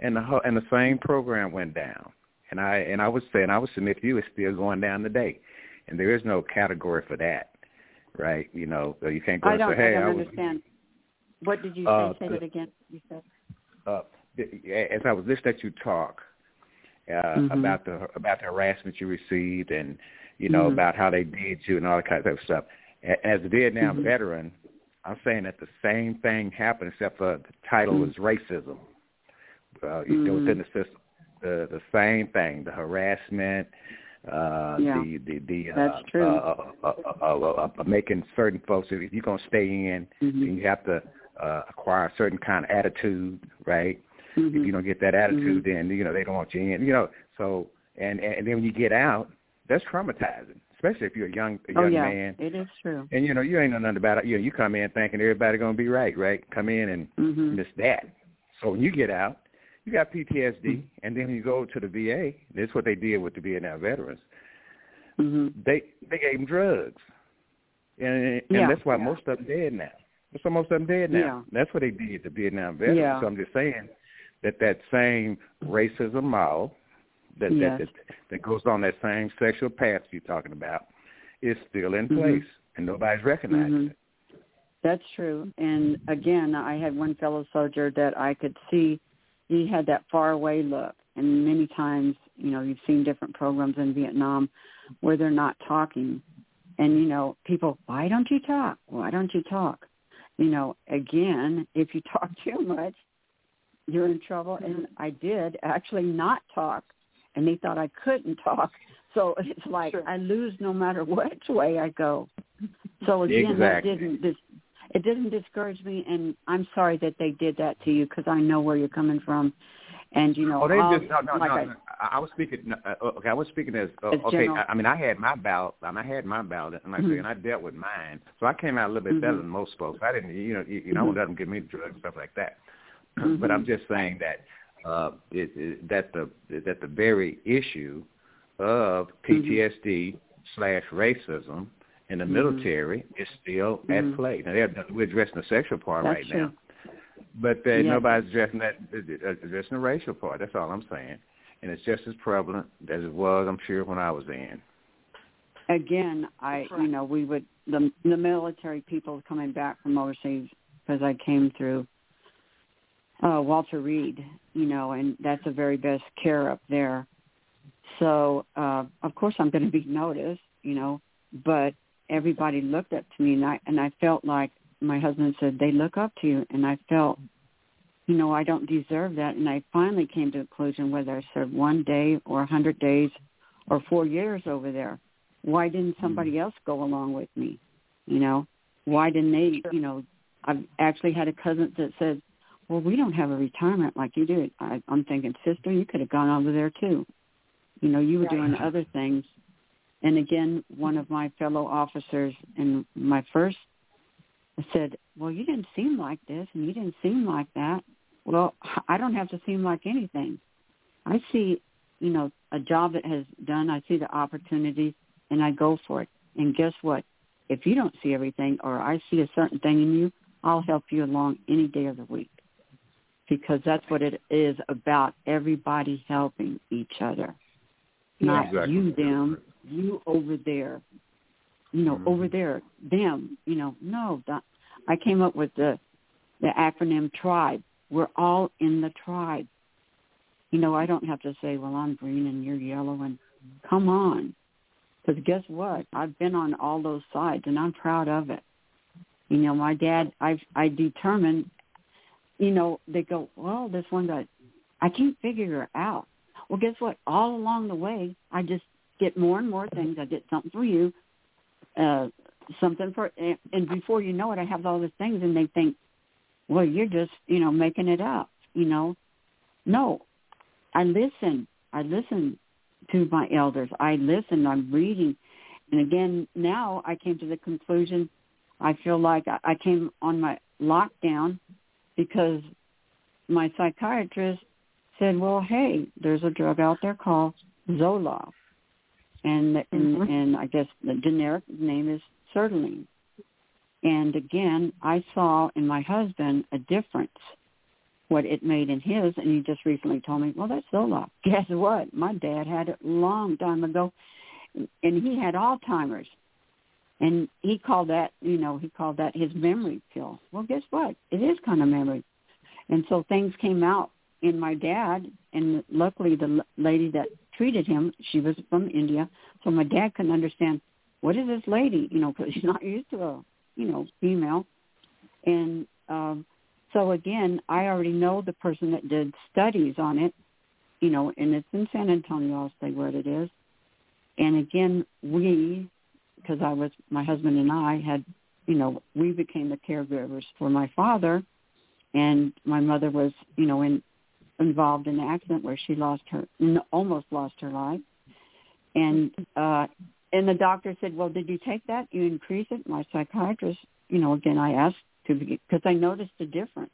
and the whole, and the same program went down. And I and I would say, and I would submit to you, it's still going down today, and there is no category for that, right? You know, so you can't go I don't, say, hey, I don't was understand. What did you say? Uh, say that again. You said. uh, as I was listening to you talk uh, Mhm. about the about the harassment you received, and you know Mhm. about how they did you and all that kind of stuff. As a Vietnam Mhm. veteran, I'm saying that the same thing happened, except for the title Mhm. was racism. Uh, you know, within the system, the the same thing, the harassment, uh, Yeah. the the the uh, That's true. Uh, uh, uh, uh, uh, making certain folks if you're gonna stay in, Mhm. then you have to uh, acquire a certain kind of attitude, right? Mhm. If you don't get that attitude, Mhm. then you know they don't want you in. You know, so and and then when you get out, that's traumatizing, especially if you're a young a Oh young yeah, man. it is true. And you know you ain't know nothing about it. You know, you come in thinking everybody gonna be right, right? Come in and Mhm. miss that. So when you get out, you got PTSD, Mhm. and then when you go to the VA. This what they did with the Vietnam veterans. Mhm. They they gave them drugs, and and Yeah. that's why Yeah. most of them dead now. That's why most of them dead now. Yeah. That's what they did to Vietnam veterans. Yeah. So I'm just saying that that same racism model that Yes. that, that that goes on that same sexual path you're talking about is still in Mhm. place, and nobody's recognizing Mhm. it. That's true. And again, I had one fellow soldier that I could see he had that far away look. And many times, you know, you've seen different programs in Vietnam where they're not talking. And, you know, people, why don't you talk? Why don't you talk? You know, again, if you [laughs] talk too much, you're in trouble. And I did actually not talk. And they thought I couldn't talk. So it's like Sure. I lose no matter which way I go. So again, that didn't dis- it didn't discourage me, and I'm sorry that they did that to you because I know where you're coming from, and you know, Oh, they I'll- just no, no, like no. I, no. I, I was speaking. no, uh, okay, I was speaking as uh, As okay. general. I, I mean, I had my bout. I, mean, I had my bout, and like I Mhm. say, and I dealt with mine. So I came out a little bit better Mhm. than most folks. I didn't, you know, you, you know, I Mhm. wouldn't let them give me drugs and stuff like that. Mhm. But I'm just saying that uh, it, it, that the that the very issue of Mm-hmm. PTSD slash racism in the Mhm. military is still at play. Now they're, we're addressing the sexual part That's right true. now. But uh, Yeah. nobody's addressing that uh, addressing the racial part. That's all I'm saying, and it's just as prevalent as it was, I'm sure, when I was in. again, I you know we would the the military people coming back from overseas because I came through uh Walter Reed, you know, and that's the very best care up there. So uh of course I'm going to be noticed, you know, but everybody looked up to me and I and I felt like my husband said they look up to you and I felt you know I don't deserve that. And I finally came to the conclusion whether I served one day or a hundred days or four years over there why didn't somebody else go along with me? You know why didn't they you know i've actually had a cousin that said well we don't have a retirement like you do. I, i'm thinking sister you could have gone over there too. You know you were doing other things. And again one of my fellow officers in my first said well you didn't seem like this and you didn't seem like that. Well i don't have to seem like anything. I see you know a job that has done i see the opportunities and I go for it. And guess what? If you don't see everything or I see a certain thing in you, I'll help you along any day of the week because that's what it is about everybody helping each other. Not exactly. you them, you over there. You know, Mhm. over there, them, you know, no, that, I came up with the the acronym tribe. We're all in the tribe. You know, I don't have to say, well, I'm green and you're yellow and come on. Because guess what? I've been on all those sides and I'm proud of it. You know, my dad, I I determined, you know, they go, well, this one guy, I can't figure her out. Well, guess what? All along the way, I just get more and more things. I get something for you, uh, something for, and, and before you know it, I have all these things, and they think, well, you're just, you know, making it up. You know, no, I listen. I listen to my elders. I listen. I'm reading, and again, now I came to the conclusion. I feel like I, I came on my lockdown because my psychiatrist said, "Well, hey, there's a drug out there called Zoloft, and and, Mhm. and I guess the generic name is Sertraline." And again, I saw in my husband a difference, what it made in his, and he just recently told me, "Well, that's Zoloft." [laughs] Guess what? My dad had it long time ago, and he had Alzheimer's, and he called that, you know, he called that his memory pill. Well, guess what? It is kind of memory, and so things came out in my dad, and luckily the lady that treated him, she was from India, so my dad couldn't understand what is this lady, you know, because [laughs] he's not used to a, you know, female, and um, so again, I already know the person that did studies on it, you know, and it's in San Antonio. I'll say where it is, and again, we, because I was my husband and I had, you know, we became the caregivers for my father, and my mother was, you know, in involved in an accident where she lost her almost lost her life. And uh and the doctor said well did you take that? You increase it? My psychiatrist you know again i asked to because i noticed a difference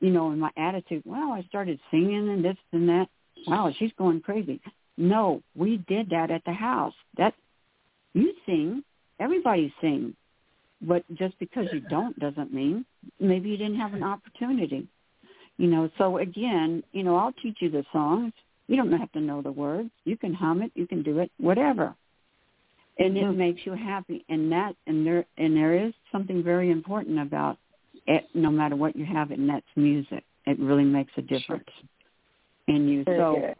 you know in my attitude. Well i started singing and this and that. Wow she's going crazy. No we did that at the house. That you sing everybody sings but just because you don't doesn't mean maybe you didn't have an opportunity you know, so again, you know, I'll teach you the songs. You don't have to know the words. You can hum it, you can do it, whatever. And it makes you happy. And that and there and there is something very important about it no matter what you have and that's music. It really makes a difference in you. So.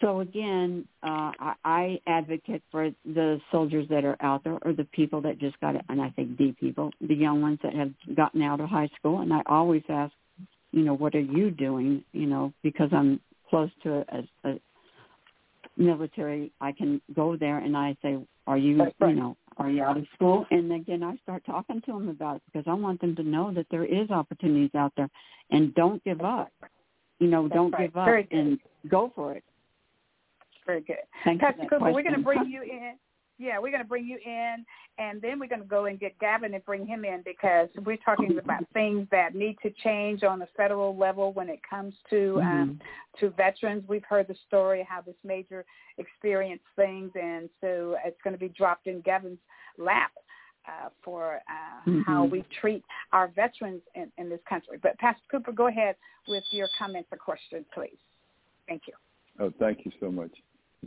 So again, uh, I, I advocate for the soldiers that are out there, or the people that just got it, and I think the people, the young ones that have gotten out of high school. And I always ask, you know, what are you doing? You know, because I'm close to a, a military, I can go there and I say, are you, right. you know, are you out of school? And again, I start talking to them about it because I want them to know that there is opportunities out there, and don't give up. You know, That's don't right. give up and go for it. Very good. Thank Pastor that Cooper, we're going to bring you in. Yeah, we're going to bring you in, and then we're going to go and get Gavin and bring him in because we're talking about things that need to change on the federal level when it comes to um, to veterans. We've heard the story how this major experienced things, and so it's going to be dropped in Gavin's lap uh, for uh, how Mhm. we treat our veterans in, in this country. But Pastor Cooper, go ahead with your comments or questions, please. Thank you. Oh, thank you so much.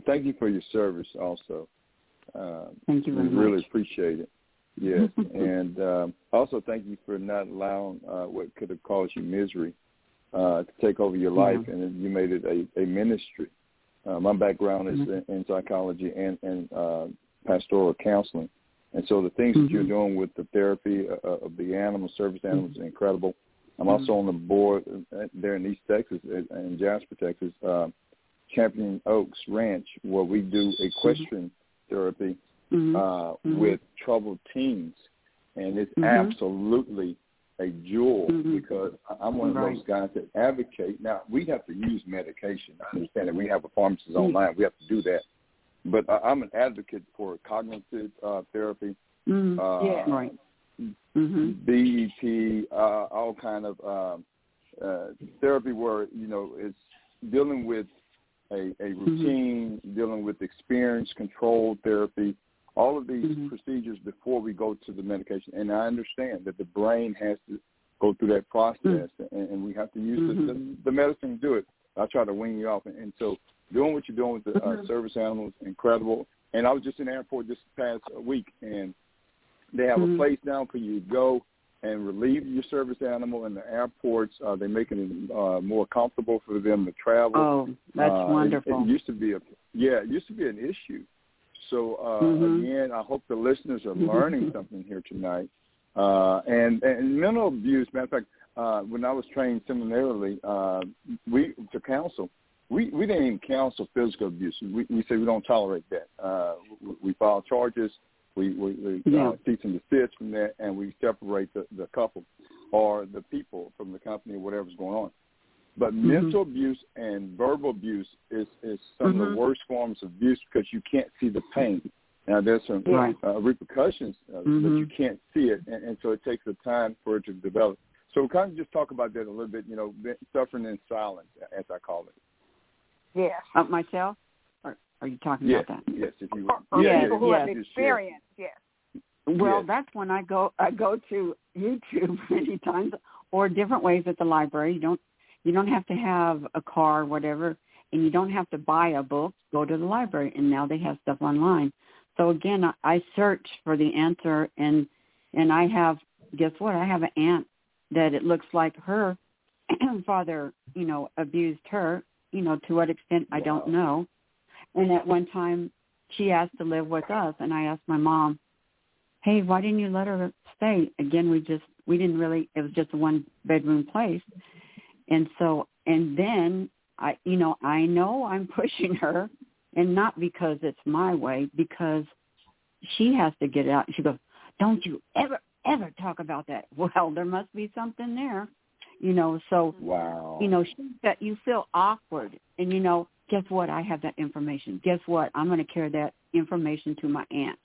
Thank you for your service also. Um, Thank you we very really appreciate it. Yes, [laughs] and um, also thank you for not allowing uh, what could have caused you misery uh, to take over your life, and you made it a, a ministry. Uh, my background is Mhm. in, in psychology and, and uh, pastoral counseling, and so the things that you're Mhm. doing with the therapy uh, of the animal service animals, is incredible. I'm Mhm. also on the board uh, there in East Texas, uh, in Jasper, Texas, uh, Champion Oaks Ranch, where we do equestrian therapy Mhm. uh, Mhm. with troubled teens, and it's Mhm. absolutely a jewel Mhm. because I'm one of Right. those guys that advocate. Now we have to use medication. I understand that we have a pharmacist online. We have to do that, but I- I'm an advocate for cognitive uh, therapy, uh, Yeah. Right. BET, uh, all kind of um, uh, therapy where you know it's dealing with a, a routine, dealing with experience controlled therapy, all of these Mhm. procedures before we go to the medication. And I understand that the brain has to go through that process, and, and we have to use the, the, the medicine to do it. I try to wing you off, and, and so doing what you're doing with the uh, Mhm. service animals, incredible. And I was just in the airport this past week, and they have a place now for you to go and relieve your service animal in the airports. Uh, they're making it uh, more comfortable for them to travel. Oh, that's Uh, wonderful. It, used to be a yeah, it used to be an issue. So uh, Mhm. again, I hope the listeners are Mhm. learning something here tonight. Uh, and and mental abuse. Matter of fact, uh, when I was trained seminarily, uh, we to counsel. We we didn't even counsel physical abuse. We we say we don't tolerate that. Uh, we, we file charges. We we, we Yeah. uh, cease and desist from that, and we separate the, the couple or the people from the company, whatever's going on. But Mhm. mental abuse and verbal abuse is is some of Mhm. the worst forms of abuse because you can't see the pain. Now there's some Right. uh, repercussions, uh, but Mhm. you can't see it, and, and so it takes the time for it to develop. So kind of just talk about that a little bit. You know, suffering in silence, as I call it. Yes. Uh, myself? Or are you talking Yes, about that? yes. If you Or, or yeah, people yeah, who yeah, have experience, yes. Well, Yes. that's when I go I go to YouTube [laughs] many times or different ways at the library. You don't you don't have to have a car or whatever and you don't have to buy a book. Go to the library and now they have stuff online. So again, I, I search for the answer and and I have guess what? I have an aunt that it looks like her [clears throat] father, you know, abused her, you know, to what extent I don't know. And at one time she asked to live with us and I asked my mom, hey, why didn't you let her stay? Again, we just we didn't really. It was just a one bedroom place, and so and then I, you know, I know I'm [laughs] pushing her, and not because it's my way, because she has to get out. She goes, don't you ever ever talk about that. [laughs] Well, there must be something there, you know. So Wow. you know, she, that you feel awkward, and you know, guess what? I have that information. Guess what? I'm going to carry that information to my aunt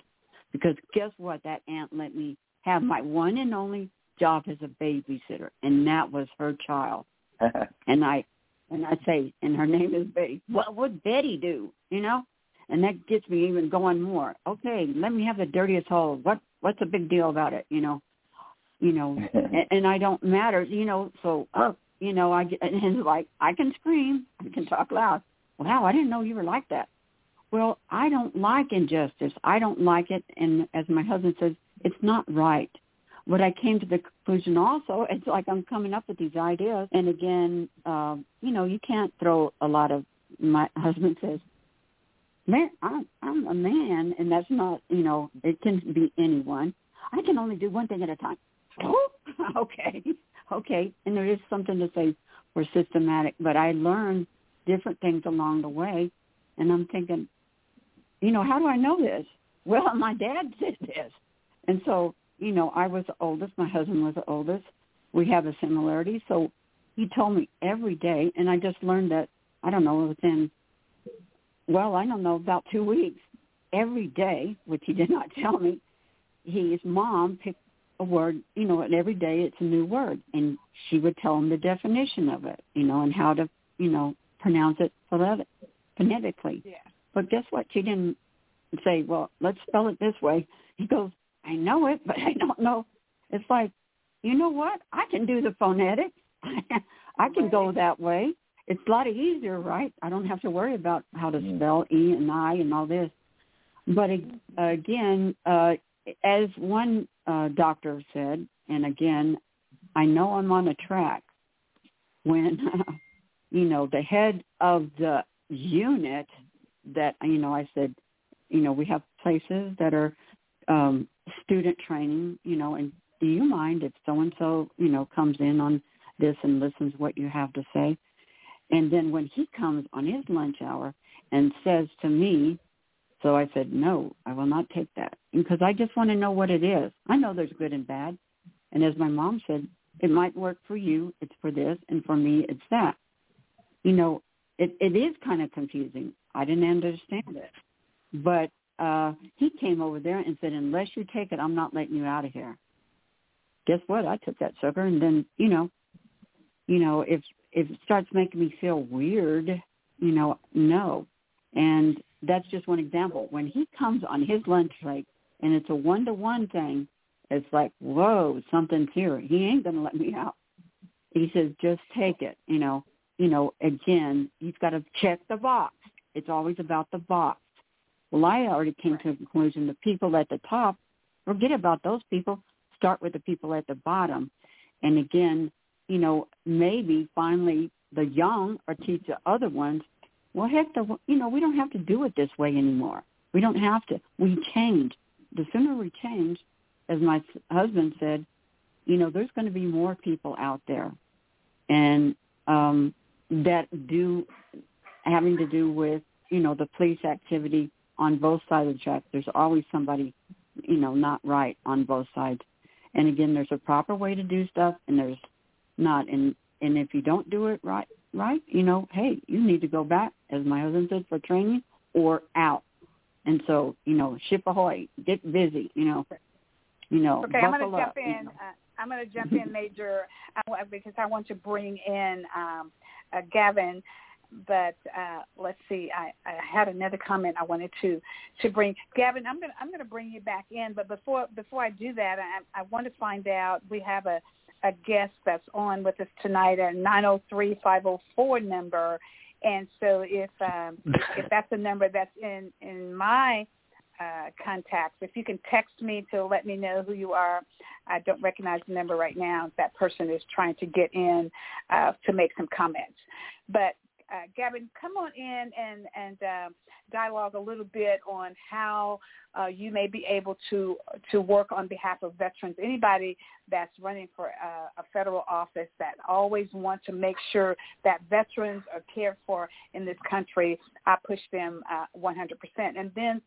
because guess what? That aunt let me have my one and only job as a babysitter, and that was her child. [laughs] And I, and I say, and her name is Betty. What would Betty do? You know, and that gets me even going more. Okay, let me have the dirtiest hole. What what's the big deal about it? You know, you know, [laughs] and, and I don't matter. You know, so oh, you know, I get, and it's like I can scream, I can talk loud. Wow, I didn't know you were like that. Well, I don't like injustice. I don't like it, and as my husband says, it's not right. But I came to the conclusion also, [laughs] it's like I'm coming up with these ideas, and again, um, you know, you can't throw a lot of. My [laughs] husband says, "Man, I'm I'm a man, and that's not, you know, it can be anyone. I can only do one thing at a time." [laughs] Okay, okay, and there is something to say for systematic, but I learned different things along the way, and I'm thinking, you know, how do I know this? [laughs] Well, my dad did this. And so, you know, I was the oldest. My husband was the oldest. We have a similarity. So he told me every day, and I just learned that, I don't know, within, well, I don't know, about two weeks, every day, which he [laughs] did not tell me, his mom picked a word, you know, and every day it's a new word. And she would tell him the definition of it, you know, and how to, you know, pronounce it phonetic- phonetically. Yeah. But guess what? She didn't say, well, let's spell it this way. He goes, I know it, but I don't know. It's like, you know what? I can do the phonetics. [laughs] I can go that way. It's a lot easier, right? I don't have to worry about how to spell E and I and all this. But again, uh, as one uh, doctor said, and again, I know I'm on a track when, [laughs] you know, the head of the unit that, you know, I said, you know, we have places that are um, student training, you know, and do you mind if so-and-so, you know, comes in on this and listens what you have to say? And then when he comes on his lunch hour and says to me, so I said, no, I will not take that because I just want to know what it is. I know there's good and bad. And as my mom said, it might work for you. It's for this. And for me, it's that. You know, it, it is kind of confusing. I didn't understand it. But uh, he came over there and said, unless you take it, I'm not letting you out of here. Guess what? I took that sucker. And then, you know, you know, if if it starts making me feel weird, you know, no. And that's just one example. When he comes on his lunch break and it's a one-to-one thing, it's like, whoa, something's here. He ain't going to let me out. He says, just take it. You know, you know, again, you've got to check the box. It's always about the box. Well, I already came to a conclusion. The people at the top, forget about those people. Start with the people at the bottom. And again, you know, maybe finally the young or teach the other ones, well, heck, the, you know, we don't have to do it this way anymore. We don't have to. We change. The sooner we change, as my husband said, you know, there's going to be more people out there, and um, that do having to do with you know the police activity on both sides of the track. There's always somebody, you know, not right on both sides. And again, there's a proper way to do stuff, and there's not. And and if you don't do it right, right, you know, hey, you need to go back, as my husband said, for training or out. And so, you know, ship ahoy, get busy, you know, you know. Okay, I'm going to jump up, in. You know. uh, I'm going to jump in, Major, uh, because I want to bring in um, uh, Gavin. But uh, let's see. I, I had another comment I wanted to to bring. Gavin, I'm to I'm to bring you back in. But before before I do that, I, I want to find out. We have a a guest that's on with us tonight at 903-504 number. And so if um, if that's a number that's in in my uh, contacts, if you can text me to let me know who you are. I don't recognize the number right now. That person is trying to get in uh, to make some comments. But uh, Gavin, come on in and and uh, dialogue a little bit on how uh, you may be able to to work on behalf of veterans. Anybody that's running for uh, a federal office that always want to make sure that veterans are cared for in this country, I push them uh, 100%. And then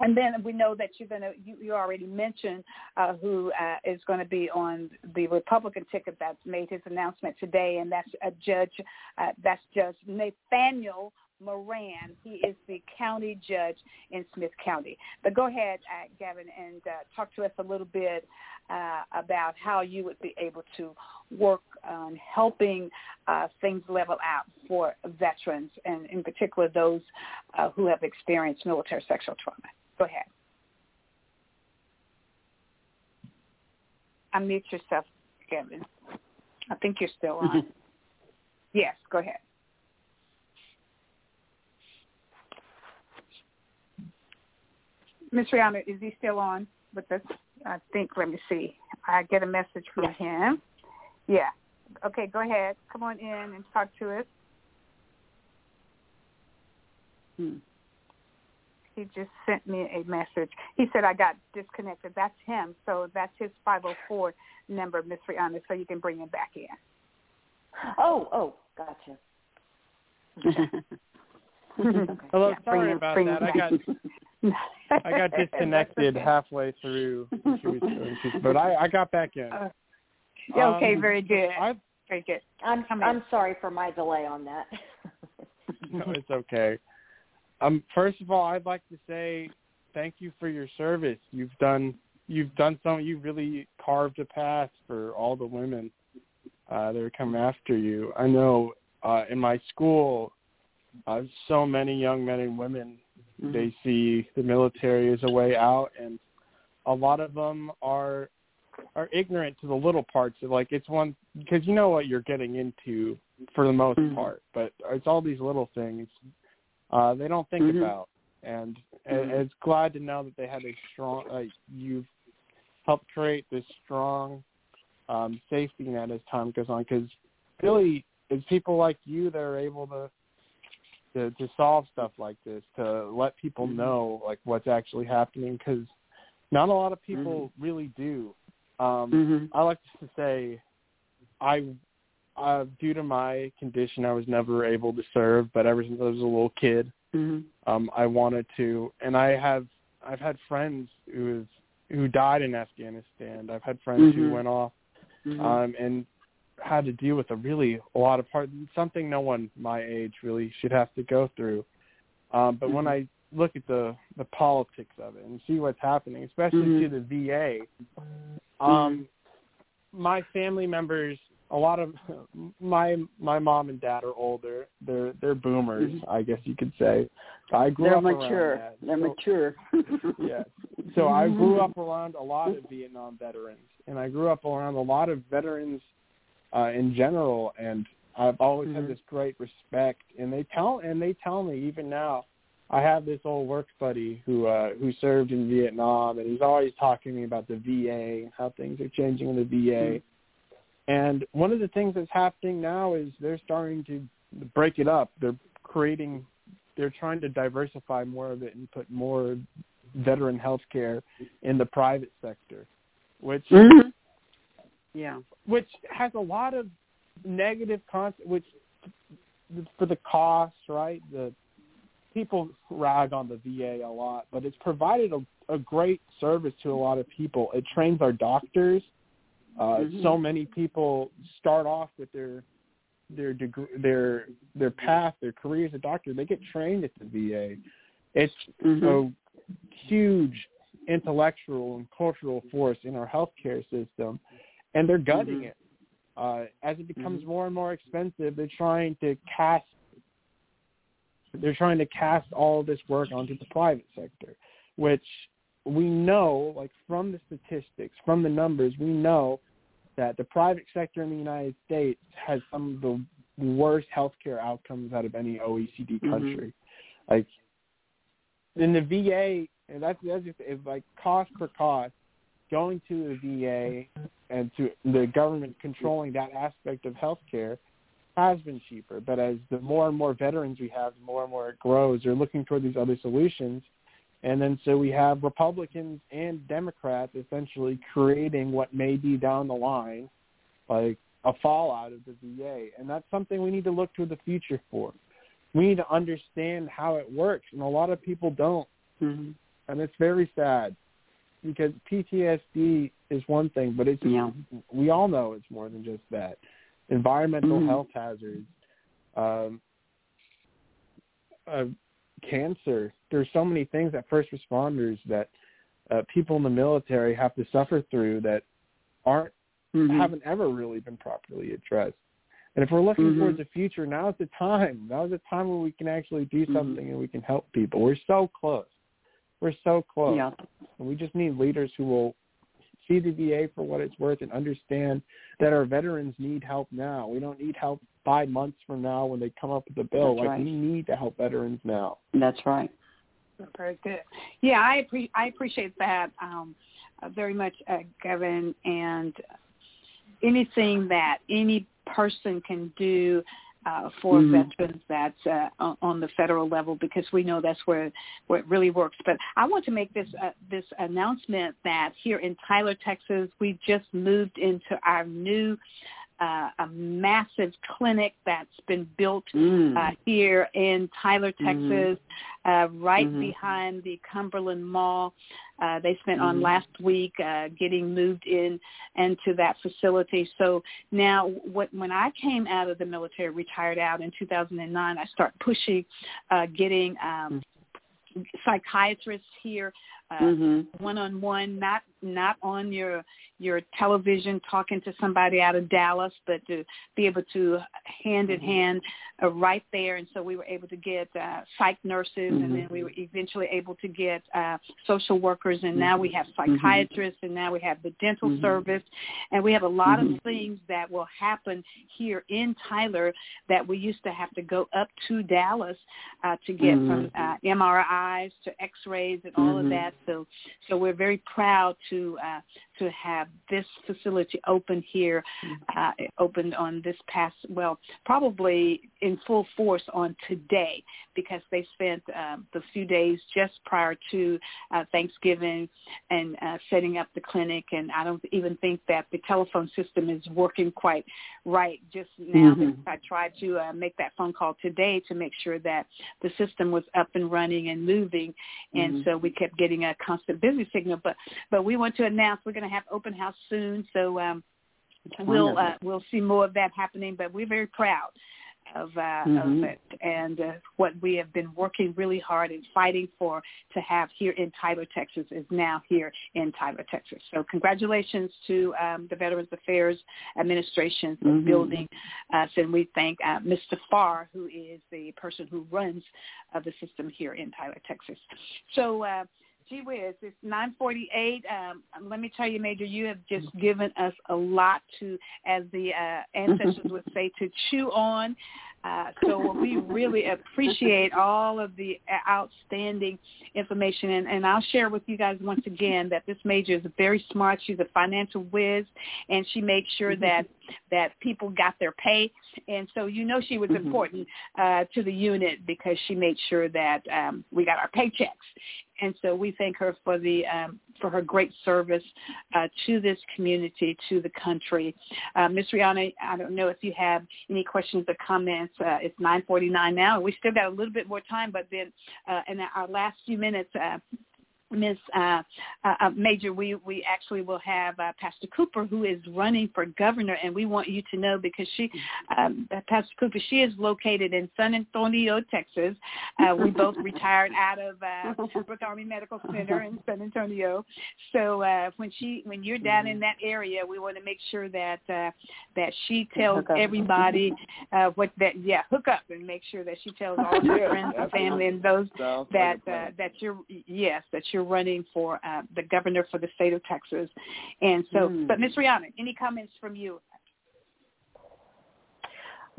and then we know that you're going to, you, you already mentioned uh, who uh, is going to be on the Republican ticket that's made his announcement today, and that's a judge, uh, that's Judge Nathaniel Moran. He is the county judge in Smith County. But go ahead, uh, Gavin, and uh, talk to us a little bit uh, about how you would be able to work on helping uh, things level out for veterans, and in particular those uh, who have experienced military sexual trauma. Go ahead. Unmute yourself, Gavin. I think you're still on. [laughs] yes, go ahead. Miss Rihanna, is he still on with us? I think, let me see. I get a message from Yes. him. Yeah. Okay, go ahead. Come on in and talk to us. Hmm. He just sent me a message. He said I got disconnected. That's him. So that's his 504 number, Miss Rihanna, so you can bring him back in. Oh, oh, gotcha. [laughs] Okay. Hello, Yeah, sorry bring him- about bring that. I got back. I got [laughs] disconnected halfway through, when she was doing she- but I I got back in. Uh, okay, Um, very good. I Very good. I'm Come in. I'm sorry for my delay on that. [laughs] no, it's okay. Um, first of all, I'd like to say thank you for your service. You've done you've done something. You really carved a path for all the women uh, that are coming after you. I know uh, in my school, uh, so many young men and women they see the military as a way out, and a lot of them are are ignorant to the little parts of like it's one because you know what you're getting into for the most Mhm. part, but it's all these little things uh, they don't think Mhm. about, and, and it's glad to know that they had a strong uh, you've helped create this strong um, safety net as time goes on because really it's people like you that are able to to to solve stuff like this to let people Mhm. know like what's actually happening because not a lot of people really do um Mhm. i like to say i uh due to my condition i was never able to serve but ever since i was a little kid Mhm. um i wanted to and i have i've had friends who is who died in afghanistan i've had friends who Mhm. went off Mhm. um, and had to deal with a really a lot of hard something no one my age really should have to go through. Um, but when Mhm. I look at the the politics of it and see what's happening, especially Mhm. to the VA, um, my family members, a lot of [laughs] my my mom and dad are older. They're they're boomers, Mhm. I guess you could say. So I grew They're up mature. around that. They're so, mature. [laughs] yes. So I grew up around a lot of Vietnam veterans, and I grew up around a lot of veterans uh, in general, and I've always Mhm. had this great respect. And they tell and they tell me even now. I have this old work buddy who uh, who served in Vietnam, and he's always talking to me about the VA and how things are changing in the VA. And one of the things that's happening now is they're starting to break it up. They're creating, they're trying to diversify more of it and put more veteran health care in the private sector, which Mhm. Yeah. which has a lot of negative con which for the cost, right? The people rag on the VA a lot, but it's provided a, a great service to a lot of people. It trains our doctors. Uh, Mhm. So many people start off with their their degree, their their path, their career as a doctor. They get trained at the VA. It's Mhm. a huge intellectual and cultural force in our healthcare system, and they're gutting Mhm. it. Uh, as it becomes Mhm. more and more expensive, they're trying to cast they're trying to cast all this work onto the private sector, which we know, like from the statistics, from the numbers, we know that the private sector in the United States has some of the worst healthcare outcomes out of any OECD Mhm. country. Like in the VA, and that's that's just like cost per cost. Going to the VA and to the government controlling that aspect of healthcare has been cheaper. But as the more and more veterans we have, the more and more it grows. They're looking toward these other solutions. And then so we have Republicans and Democrats essentially creating what may be down the line, like a fallout of the VA. And that's something we need to look to the future for. We need to understand how it works, and a lot of people don't. Mhm. And it's very sad because PTSD is one thing, but it's Yeah. we all know it's more than just that. Environmental Mhm. health hazards, um, uh, cancer. There's so many things that first responders that uh, people in the military have to suffer through that aren't Mhm. haven't ever really been properly addressed. And if we're looking Mhm. towards the future, now's the time. Now's the time where we can actually do Mhm. something and we can help people. We're so close. We're so close. Yeah. And we just need leaders who will see the VA for what it's worth and understand that our veterans need help now. We don't need help five months from now when they come up with a bill. That's like right. we need to help veterans now. That's right. Very good. Yeah, I appre- I appreciate that um, uh, very much, uh, Gavin. And anything that any person can do uh, for Mhm. veterans that's uh, on, on the federal level, because we know that's where where it really works. But I want to make this uh, this announcement that here in Tyler, Texas, we just moved into our new. Uh, a massive clinic that's been built Mm. uh, here in Tyler, Mhm. Texas, uh, right Mhm. behind the Cumberland Mall. Uh, they spent on Mhm. last week uh, getting moved in into that facility. So now, what, when I came out of the military, retired out in 2009, I started pushing, uh, getting um, psychiatrists here uh, Mhm. one-on-one, not not on your your television talking to somebody out of Dallas, but to be able to hand in hand uh, right there. And so we were able to get uh, psych nurses, and then we were eventually able to get uh, social workers, and now we have psychiatrists, and now we have the dental service, and we have a lot of things that will happen here in Tyler that we used to have to go up to Dallas uh, to get from uh, MRIs to X-rays and all of that. So, so we're very proud to uh, to have this facility open here. Uh, opened on this past, well, probably in full force on today because they spent um, the few days just prior to uh, Thanksgiving and uh, setting up the clinic. And I don't even think that the telephone system is working quite right just now. Mhm. I tried to uh, make that phone call today to make sure that the system was up and running and moving, and Mhm. so we kept getting a constant busy signal. But but we want to announce we're going to have open house soon, so um, we'll uh, we'll see more of that happening. But we're very proud. Uh, of, uh, Mhm. of it and uh, what we have been working really hard and fighting for to have here in Tyler, Texas is now here in Tyler, Texas. So congratulations to um, the Veterans Affairs Administration for Mhm. building us, and we thank uh, Mr. Farr, who is the person who runs uh, the system here in Tyler, Texas. So. Uh, Gee whiz, it's 948. Um, let me tell you, Major, you have just given us a lot to, as the uh, ancestors would say, to chew on. Uh, so we really appreciate all of the outstanding information. And, and I'll share with you guys once again that this major is very smart. She's a financial whiz, and she made sure that that people got their pay. And so you know she was Mhm. important uh, to the unit because she made sure that um, we got our paychecks. And so we thank her for the um, for her great service uh, to this community, to the country. Uh, Ms. Rihanna, I don't know if you have any questions or comments. Uh, it's 9:49 now, and we still got a little bit more time. But then, uh, in our last few minutes, uh, Ms. Uh, uh, uh, Major, we, we actually will have uh, Pastor Cooper, who is running for governor, and we want you to know because she, um, Pastor Cooper, she is located in San Antonio, Texas. Uh, we [laughs] both retired out of uh, Brooke Army Medical Center in San Antonio. So uh, when she, when you're down in that area, we want to make sure that uh, that she tells everybody uh, what that, yeah, hook up and make sure that she tells all [laughs] her friends and family and those Sounds that like uh, that you're yes that you're running for uh, the governor for the state of Texas, and so. Mm. But Miss Rihanna, any comments from you?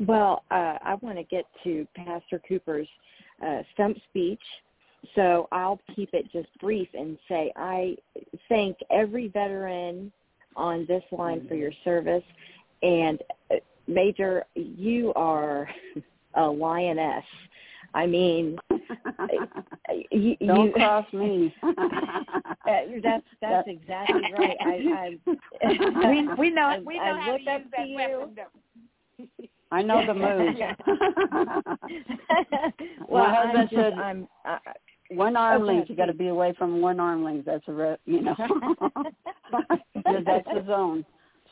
Well, uh, I want to get to Pastor Cooper's uh, stump speech, so I'll keep it just brief and say I thank every veteran on this line for your service. And uh, Major, you are [laughs] a lioness. I mean, you, Don't you, cross me. [laughs] That's that's exactly right. I, I [laughs] we we know I- we I know how look to use that you. weapon. though. I know the [laughs] moves. well, My husband I'm just, said- I'm. I, one arm Oh, length. go You got to be away from one arm length. That's a re- you know. Yeah, that's the zone.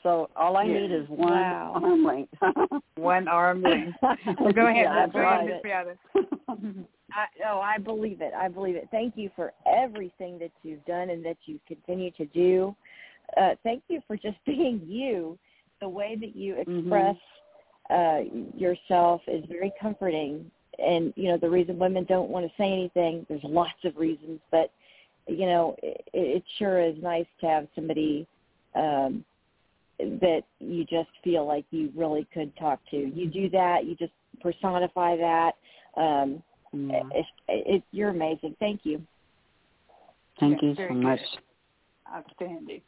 So all I need is one Wow. arm length. [laughs] One arm length. [laughs] Well, go ahead, Yeah, Miss- go ahead, right. Miss Rihanna. [laughs] I, oh, I believe it. I believe it. Thank you for everything that you've done and that you continue to do. Uh, thank you for just being you. The way that you Mhm. express uh, yourself is very comforting. And you know the reason women don't want to say anything. There's lots of reasons, but you know it, it sure is nice to have somebody um, that you just feel like you really could talk to. You do that. You just personify that. Um, Yeah. it, it, you're amazing. Thank you. Thank Yeah, you so good. much. Outstanding.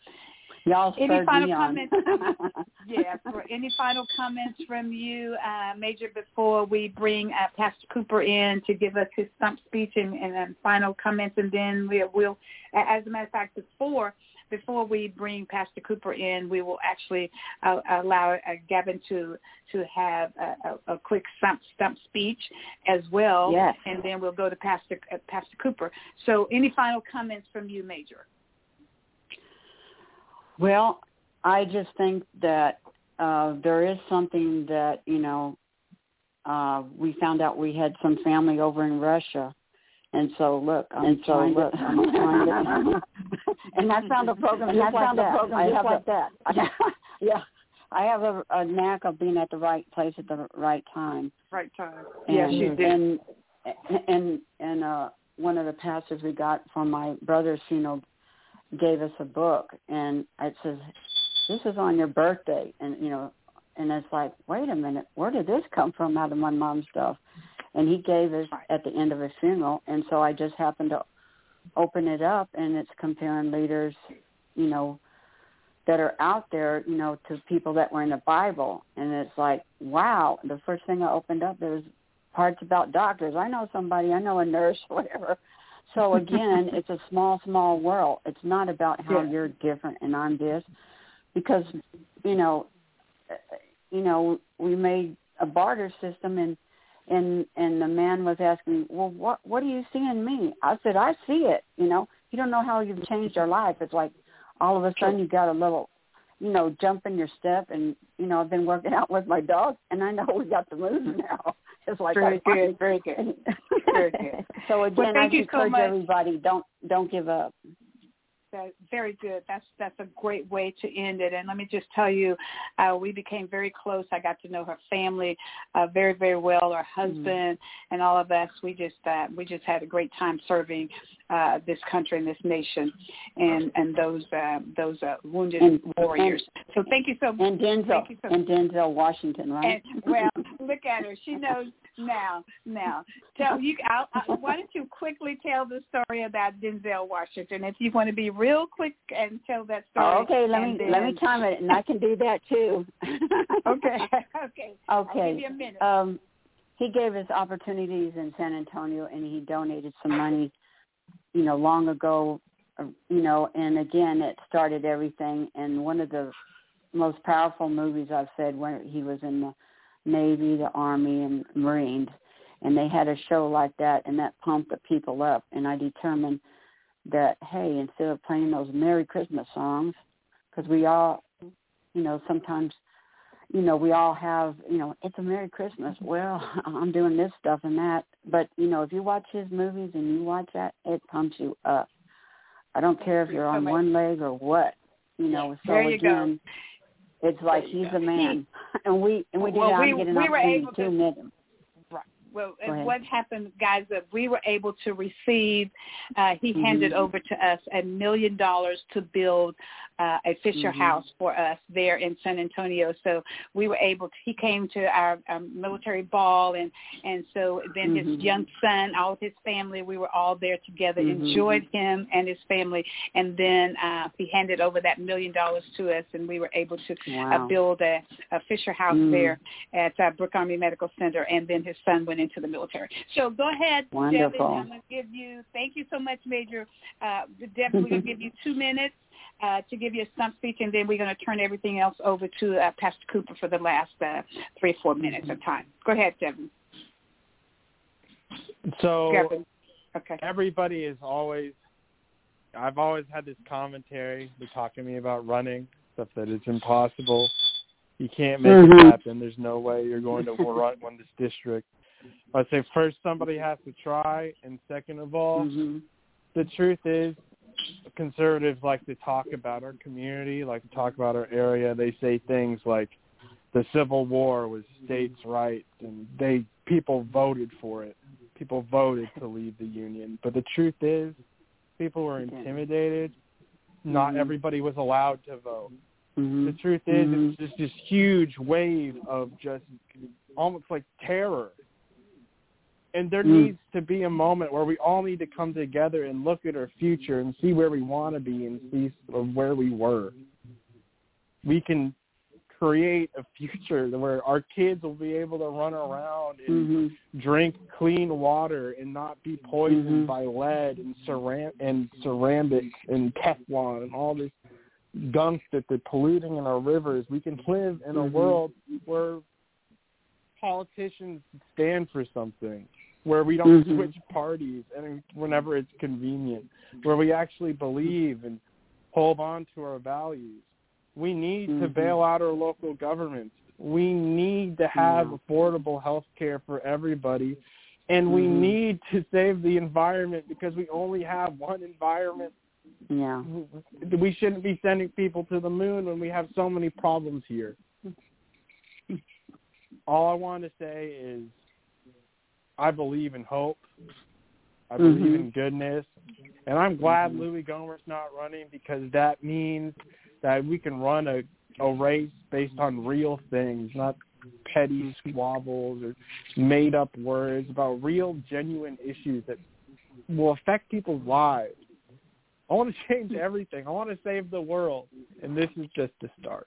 Y'all Any spurred final on. comments? [laughs] Yeah. For any final comments from you, uh, Major, before we bring uh, Pastor Cooper in to give us his stump speech and, and then final comments, and then we will, as a matter of fact, before before we bring Pastor Cooper in, we will actually uh, allow uh, Gavin to to have a, a, a quick stump stump speech as well, Yes. and then we'll go to Pastor uh, Pastor Cooper. So, any final comments from you, Major? Well, I just think that uh there is something that, you know, uh we found out we had some family over in Russia. And so look, I'm And so, trying look, to, I'm trying to- [laughs] and I found a program And just I like found a that. program I just have like a- that. [laughs] yeah. I have a, a knack of being at the right place at the right time. Right time. And, yes, you do. And and and uh one of the pastors we got from my brother's funeral gave us a book and it says this is on your birthday and you know and it's like wait a minute where did this come from out of my mom's stuff and he gave us at the end of his funeral. And so i just happened to open it up and it's comparing leaders you know that are out there you know to people that were in the bible. And it's like wow the first thing i opened up there was parts about doctors. I know somebody i know a nurse [laughs] whatever. So again, [laughs] it's a small, small world. It's not about how Yeah. you're different and I'm this, because you know, you know, we made a barter system, and and and the man was asking, me, well, what what do you see in me? I said, I see it. You know, you don't know how you've changed your life. It's like all of a sudden you got a little you know, jump in your step. And you know, I've been working [laughs] out with my dog, and I know we got the moves mm-hmm. now. [laughs] It's like very I good, very good, very good. [laughs] so again, well, thank I you encourage so much. everybody don't don't give up. That, very good. That's that's a great way to end it. And let me just tell you, uh, we became very close. I got to know her family uh, very very well. Her husband mm-hmm. and all of us. We just uh, we just had a great time serving uh, this country and this nation, and and those uh, those uh, wounded and, warriors. And, so thank you so much. And Denzel so and Denzel Washington, right? And, well, look at her. She knows now. Now, tell you. I'll, I, why don't you quickly tell the story about Denzel Washington, if you want to be real quick and tell that story. Oh, okay, let me then... let me time it, and I can do that too. [laughs] okay, okay, okay. Give you a minute. Um, he gave us opportunities in San Antonio, and he donated some money, you know, long ago. You know, and again, it started everything. And one of the most powerful movies I've said when he was in the Navy, the Army, and Marines, and they had a show like that, and that pumped the people up. And I determined that hey, instead of playing those Merry Christmas songs, because we all, you know, sometimes, you know, we all have, you know, it's a Merry Christmas. Well, [laughs] I'm doing this stuff and that, but you know, if you watch his movies and you watch that, it pumps you up. I don't care if you're on one leg or what, you know. So there you again, go. It's like he's a man, [laughs] and we and we did well, not we, get an we were opportunity able to to meet him. Right. Well, and what happened, guys, that we were able to receive, uh, he mm-hmm. handed over to us a million dollars to build uh, a Fisher mm-hmm. House for us there in San Antonio. So we were able to, he came to our, our military ball and, and so then mm-hmm. his young son, all of his family, we were all there together, Mm-hmm. enjoyed him and his family. And then uh, he handed over that million dollars to us and we were able to wow. uh, build a, a Fisher House Mm. there at uh, Brooke Army Medical Center. And then his son went into the military. So go ahead, Wonderful. Devin. I'm going to give you, thank you so much, Major. Uh, Devin, we're going to give you [laughs] two minutes uh, to give you a stump speech, and then we're going to turn everything else over to uh, Pastor Cooper for the last uh, three or four minutes of time. Go ahead, Devin. So Devin. Okay. everybody is always, I've always had this commentary. They're talking to me about running, stuff that is impossible. You can't make Mhm. it happen. There's no way you're going to [laughs] run win this district. I say first somebody has to try, and second of all, Mhm. the truth is conservatives like to talk about our community, like to talk about our area. They say things like the Civil War was states' rights and they people voted for it. People voted to leave the union. But the truth is people were intimidated. Not Mhm. everybody was allowed to vote. Mhm. The truth is Mhm. it's just this huge wave of just almost like terror and there Mm. needs to be a moment where we all need to come together and look at our future and see where we want to be and see where we were. We can create a future [laughs] where our kids will be able to run around and Mhm. drink clean water and not be poisoned Mhm. by lead and ceram and ceramic and Teflon and all this gunk that they're polluting in our rivers. We can live in a Mhm. world where politicians stand for something, where we don't Mhm. switch parties and whenever it's convenient, where we actually believe and hold on to our values. We need to Mhm. bail out our local governments. We need to have Yeah. affordable health care for everybody. And we Mhm. need to save the environment because we only have one environment. Yeah. We shouldn't be sending people to the moon when we have so many problems here. [laughs] All I want to say is I believe in hope. I believe Mhm. in goodness. And I'm glad Mhm. Louie Gohmert's not running because that means that we can run a, a race based on real things, not petty squabbles or made up words about real genuine issues that will affect people's lives. I want to [laughs] change everything. I want to save the world. And this is just the start.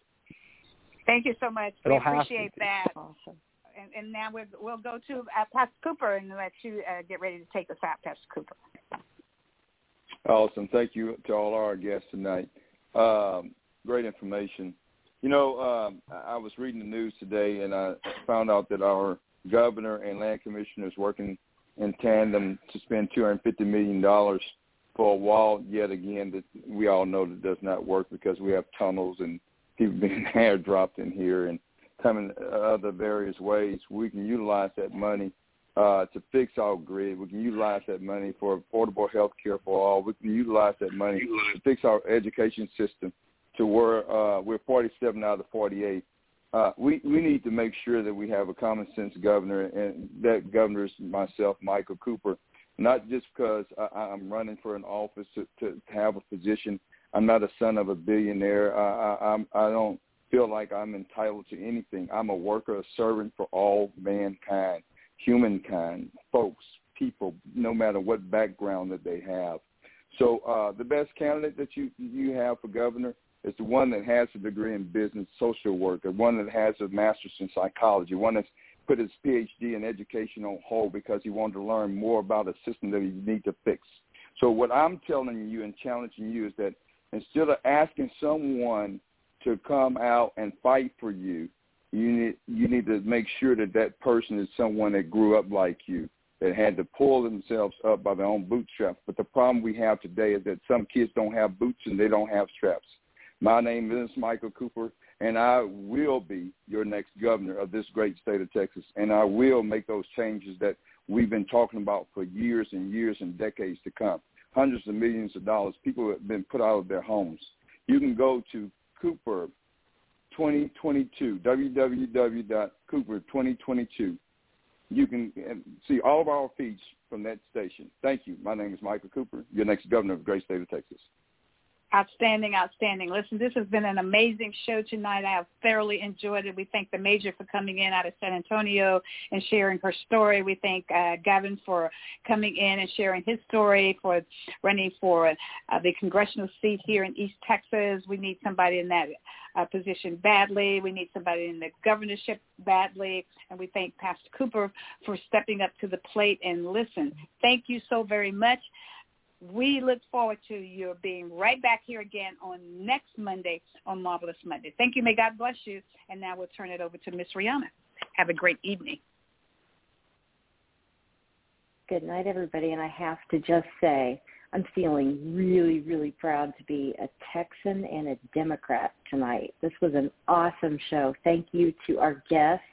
Thank you so much. We It'll have to appreciate that. Awesome. And, and now we'll, we'll go to uh, Pastor Cooper and let you uh, get ready to take us out, Pastor Cooper. Awesome. Thank you to all our guests tonight. Um, great information. You know, um, I was reading the news today, and I found out that our governor and land commissioner is working in tandem to spend $250 million for a wall yet again that we all know that does not work because we have tunnels and people [laughs] being airdropped in here and coming other various ways. We can utilize that money uh, to fix our grid. We can utilize that money for affordable health care for all. We can utilize that money to fix our education system to where uh, we're 47 out of 48. Uh, we we need to make sure that we have a common sense governor, and that governor is myself, Michael Cooper. Not just because I, I'm running for an office to, to have a position. I'm not a son of a billionaire. I, I, I don't feel like I'm entitled to anything. I'm a worker, a servant for all mankind, humankind, folks, people, no matter what background that they have. So uh, the best candidate that you you have for governor is the one that has a degree in business social work, the one that has a master's in psychology, one that's put his PhD in education on hold because he wanted to learn more about a system that he need to fix. So what I'm telling you and challenging you is that instead of asking someone to come out and fight for you, you need you need to make sure that that person is someone that grew up like you, that had to pull themselves up by their own bootstraps. But the problem we have today is that some kids don't have boots and they don't have straps. My name is Michael Cooper, and I will be your next governor of this great state of Texas, and I will make those changes that we've been talking about for years and years and decades to come. Hundreds of millions of dollars. People have been put out of their homes. You can go to Cooper 2022, www.cooper 2022. You can see all of our feeds from that station. Thank you. My name is Michael Cooper, your next governor of the great state of Texas. Outstanding, outstanding. Listen, this has been an amazing show tonight. I have thoroughly enjoyed it. We thank the major for coming in out of San Antonio and sharing her story. We thank uh, Gavin for coming in and sharing his story, for running for uh, the congressional seat here in East Texas. We need somebody in that uh, position badly. We need somebody in the governorship badly. And we thank Pastor Cooper for stepping up to the plate and listen. Thank you so very much we look forward to your being right back here again on next Monday on Marvelous Monday. Thank you. May God bless you. And now we'll turn it over to Miss Rihanna. Have a great evening. Good night, everybody. And I have to just say, I'm feeling really, really proud to be a Texan and a Democrat tonight. This was an awesome show. Thank you to our guests.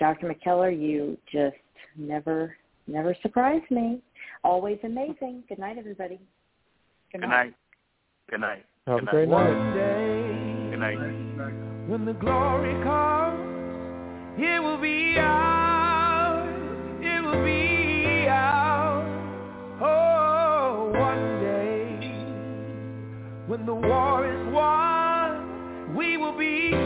Dr. McKellar, you just never, never surprise me. Always amazing. Good night, everybody. Good night. Good night. Have a great night. Good night. When the glory comes, it will be ours. It will be ours. Oh, one day when the war is won, we will be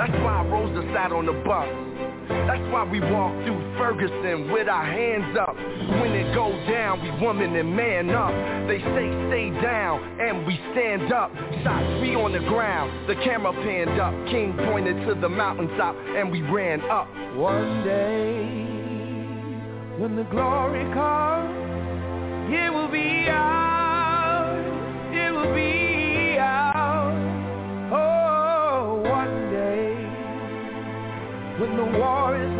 That's why Rosa sat on the bus. That's why we walk through Ferguson with our hands up. When it goes down, we woman and man up. They say stay down, and we stand up. Shots we on the ground, the camera panned up. King pointed to the mountaintop, and we ran up. One day, when the glory comes, it will be ours. It will be when the war is